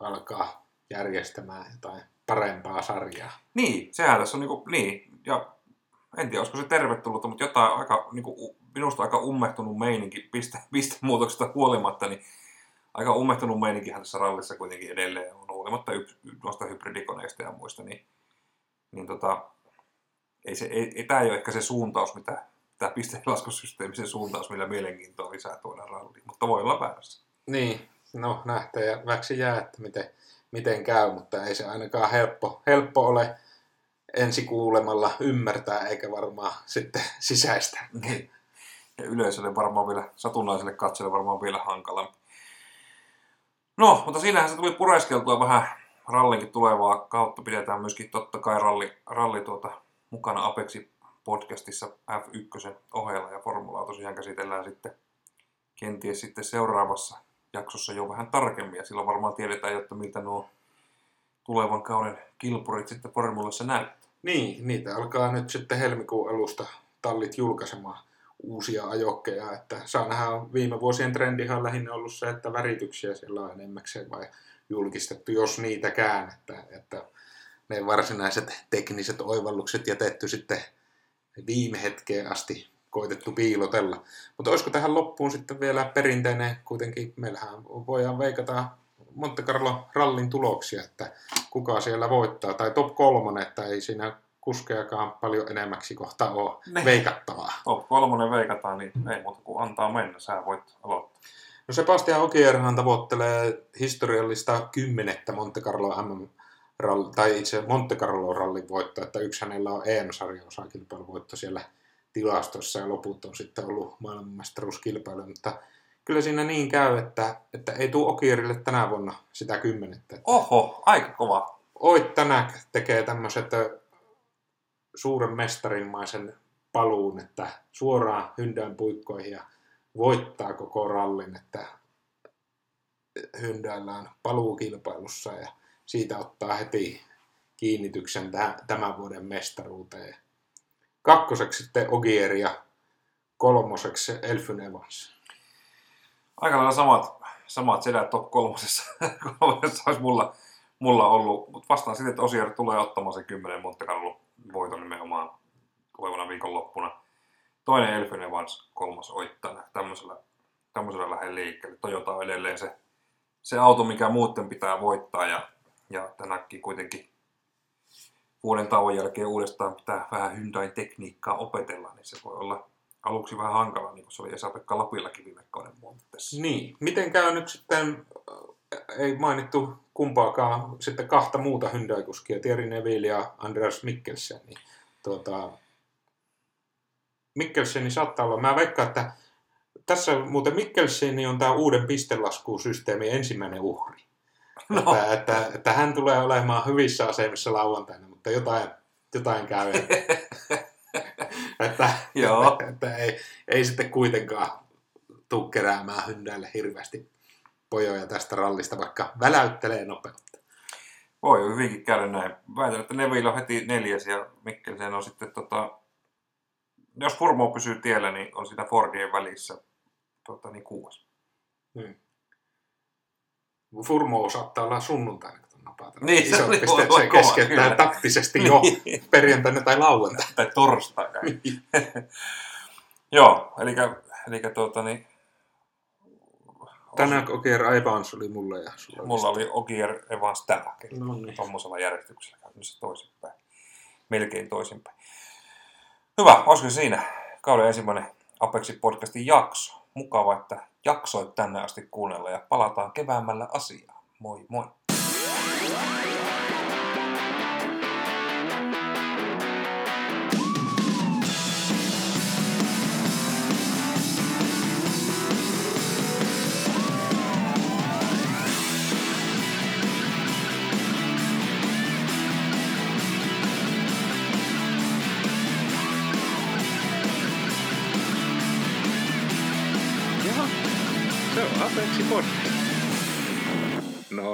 alkaa järjestämään jotain parempaa sarjaa. Niin, sehän tässä on niinku, niin, ja en tiedä, olisiko se tervetullutta, mutta jotain aika, niinku, u- minusta aika ummehtunut meininki piste, pistemuutoksesta huolimatta, niin aika ummehtunut meininkihän tässä rallissa kuitenkin edelleen on, huolimatta noista hybridikoneista ja muista, niin, niin tota, ei, se, ei, ei tämä ei ole ehkä se suuntaus, mitä tämä pisteenlaskusysteemi, se suuntaus, millä mielenkiintoa lisää tuoda ralliin, mutta voi olla väärässä. Niin, no nähtäväksi jää, että miten, miten käy, mutta ei se ainakaan helppo, helppo ole ensi kuulemalla ymmärtää, eikä varmaan sitten sisäistä. Niin. Ja yleisölle varmaan vielä, satunnaiselle katsojalle varmaan vielä hankalampi. No, mutta siinähän se tuli pureskeltua vähän rallinkin tulevaa kautta. Pidetään myöskin totta kai ralli, ralli tuota, mukana Apexi podcastissa F1 ohella ja formulaa tosiaan käsitellään sitten kenties sitten seuraavassa jaksossa jo vähän tarkemmin ja silloin varmaan tiedetään, jotta miltä nuo tulevan kauden kilpurit sitten formulassa näyttää. Niin, niitä alkaa nyt sitten helmikuun alusta tallit julkaisemaan uusia ajokkeja, että saa nähdä, viime vuosien trendihan on lähinnä ollut se, että värityksiä siellä on enemmäkseen vai julkistettu, jos niitäkään, että, että ne varsinaiset tekniset oivallukset jätetty sitten viime hetkeen asti koitettu piilotella. Mutta olisiko tähän loppuun sitten vielä perinteinen, kuitenkin meillähän voidaan veikata Monte Carlo rallin tuloksia, että kuka siellä voittaa, tai top kolmonen, että ei siinä kuskeakaan paljon enemmäksi kohta ole Ne. veikattavaa. Top kolmonen veikataan, niin ei muuta kuin antaa mennä. Sä voit aloittaa. No Sebastian Okierhan tavoittelee historiallista kymmenettä Monte Carlo MM ralli, tai itse Monte Carlo rallin voitto, että yksi hänellä on EM-sarjan osakilpailuvoitto siellä tilastossa ja loput on sitten ollut maailmanmestaruuskilpailu, mutta kyllä siinä niin käy, että, että ei tule Okierille tänä vuonna sitä kymmenettä. Oho, aika kova. Oit Tänäk tekee tämmöiset suuren mestarinmaisen paluun, että suoraan Hyndään puikkoihin ja voittaa koko rallin, että Hyndäällä on paluukilpailussa ja siitä ottaa heti kiinnityksen tä- tämän vuoden mestaruuteen. Kakkoseksi sitten Ogier ja kolmoseksi Elfyn Evans. Aika lailla samat, samat sedät top kolmosessa, kolmosessa olisi mulla, mulla ollut, mutta vastaan sitten, että Osier tulee ottamaan sen 10 Monte Carlo voiton nimenomaan tulevana viikonloppuna. Toinen Elfyn Evans, kolmas Oittana. Tämmöisellä, tämmöisellä lähden liikkeelle. Toyota on edelleen se, se auto, mikä muuten pitää voittaa ja, ja tänäkin kuitenkin vuoden tauon jälkeen uudestaan pitää vähän Hyundain tekniikkaa opetella, niin se voi olla aluksi vähän hankala, niin kuin se oli Esa-Pekka Lapillakin viime kauden muontessa. Niin, miten käy nyt sitten, äh, ei mainittu kumpaakaan, sitten kahta muuta Hyundai-kuskia, Thierry Neville ja Andreas Mikkelsen. Niin, tuota, Mikkelseni saattaa olla, mä veikkaan, että tässä muuten Mikkelseni on tämä uuden pistelaskusysteemin ensimmäinen uhri. No. Että, että, että, hän tulee olemaan hyvissä asemissa lauantaina, mutta jotain, jotain käy. että, Joo. että, että ei, ei sitten kuitenkaan tuu keräämään Hyndäille hirveästi pojoja tästä rallista, vaikka väläyttelee nopeutta. Voi hyvinkin käydä näin. Väitän, että Neville on heti neljäs ja Mikkelsen on sitten, tota, jos Furmo pysyy tiellä, niin on siinä Fordien välissä tota, niin kuudes. Furmo saattaa olla sunnuntaina, napata. Niin, se oli- voi se kova, keskeyttää kyllä. taktisesti jo Niin. perjantaina tai lauantaina. tai torstaina. Joo, eli, eli tuota, niin, Tänään Okier Evans oli mulle ja sulla. mulla oli Ogier Evans tällä No niin. tuommoisella järjestyksellä käytännössä toisinpäin. Melkein toisinpäin. Hyvä, olisiko siinä kauden ensimmäinen Apexi podcastin jakso. Mukava, että jaksoit tänne asti kuunnella ja palataan keväämällä asiaan. Moi moi!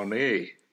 No niin.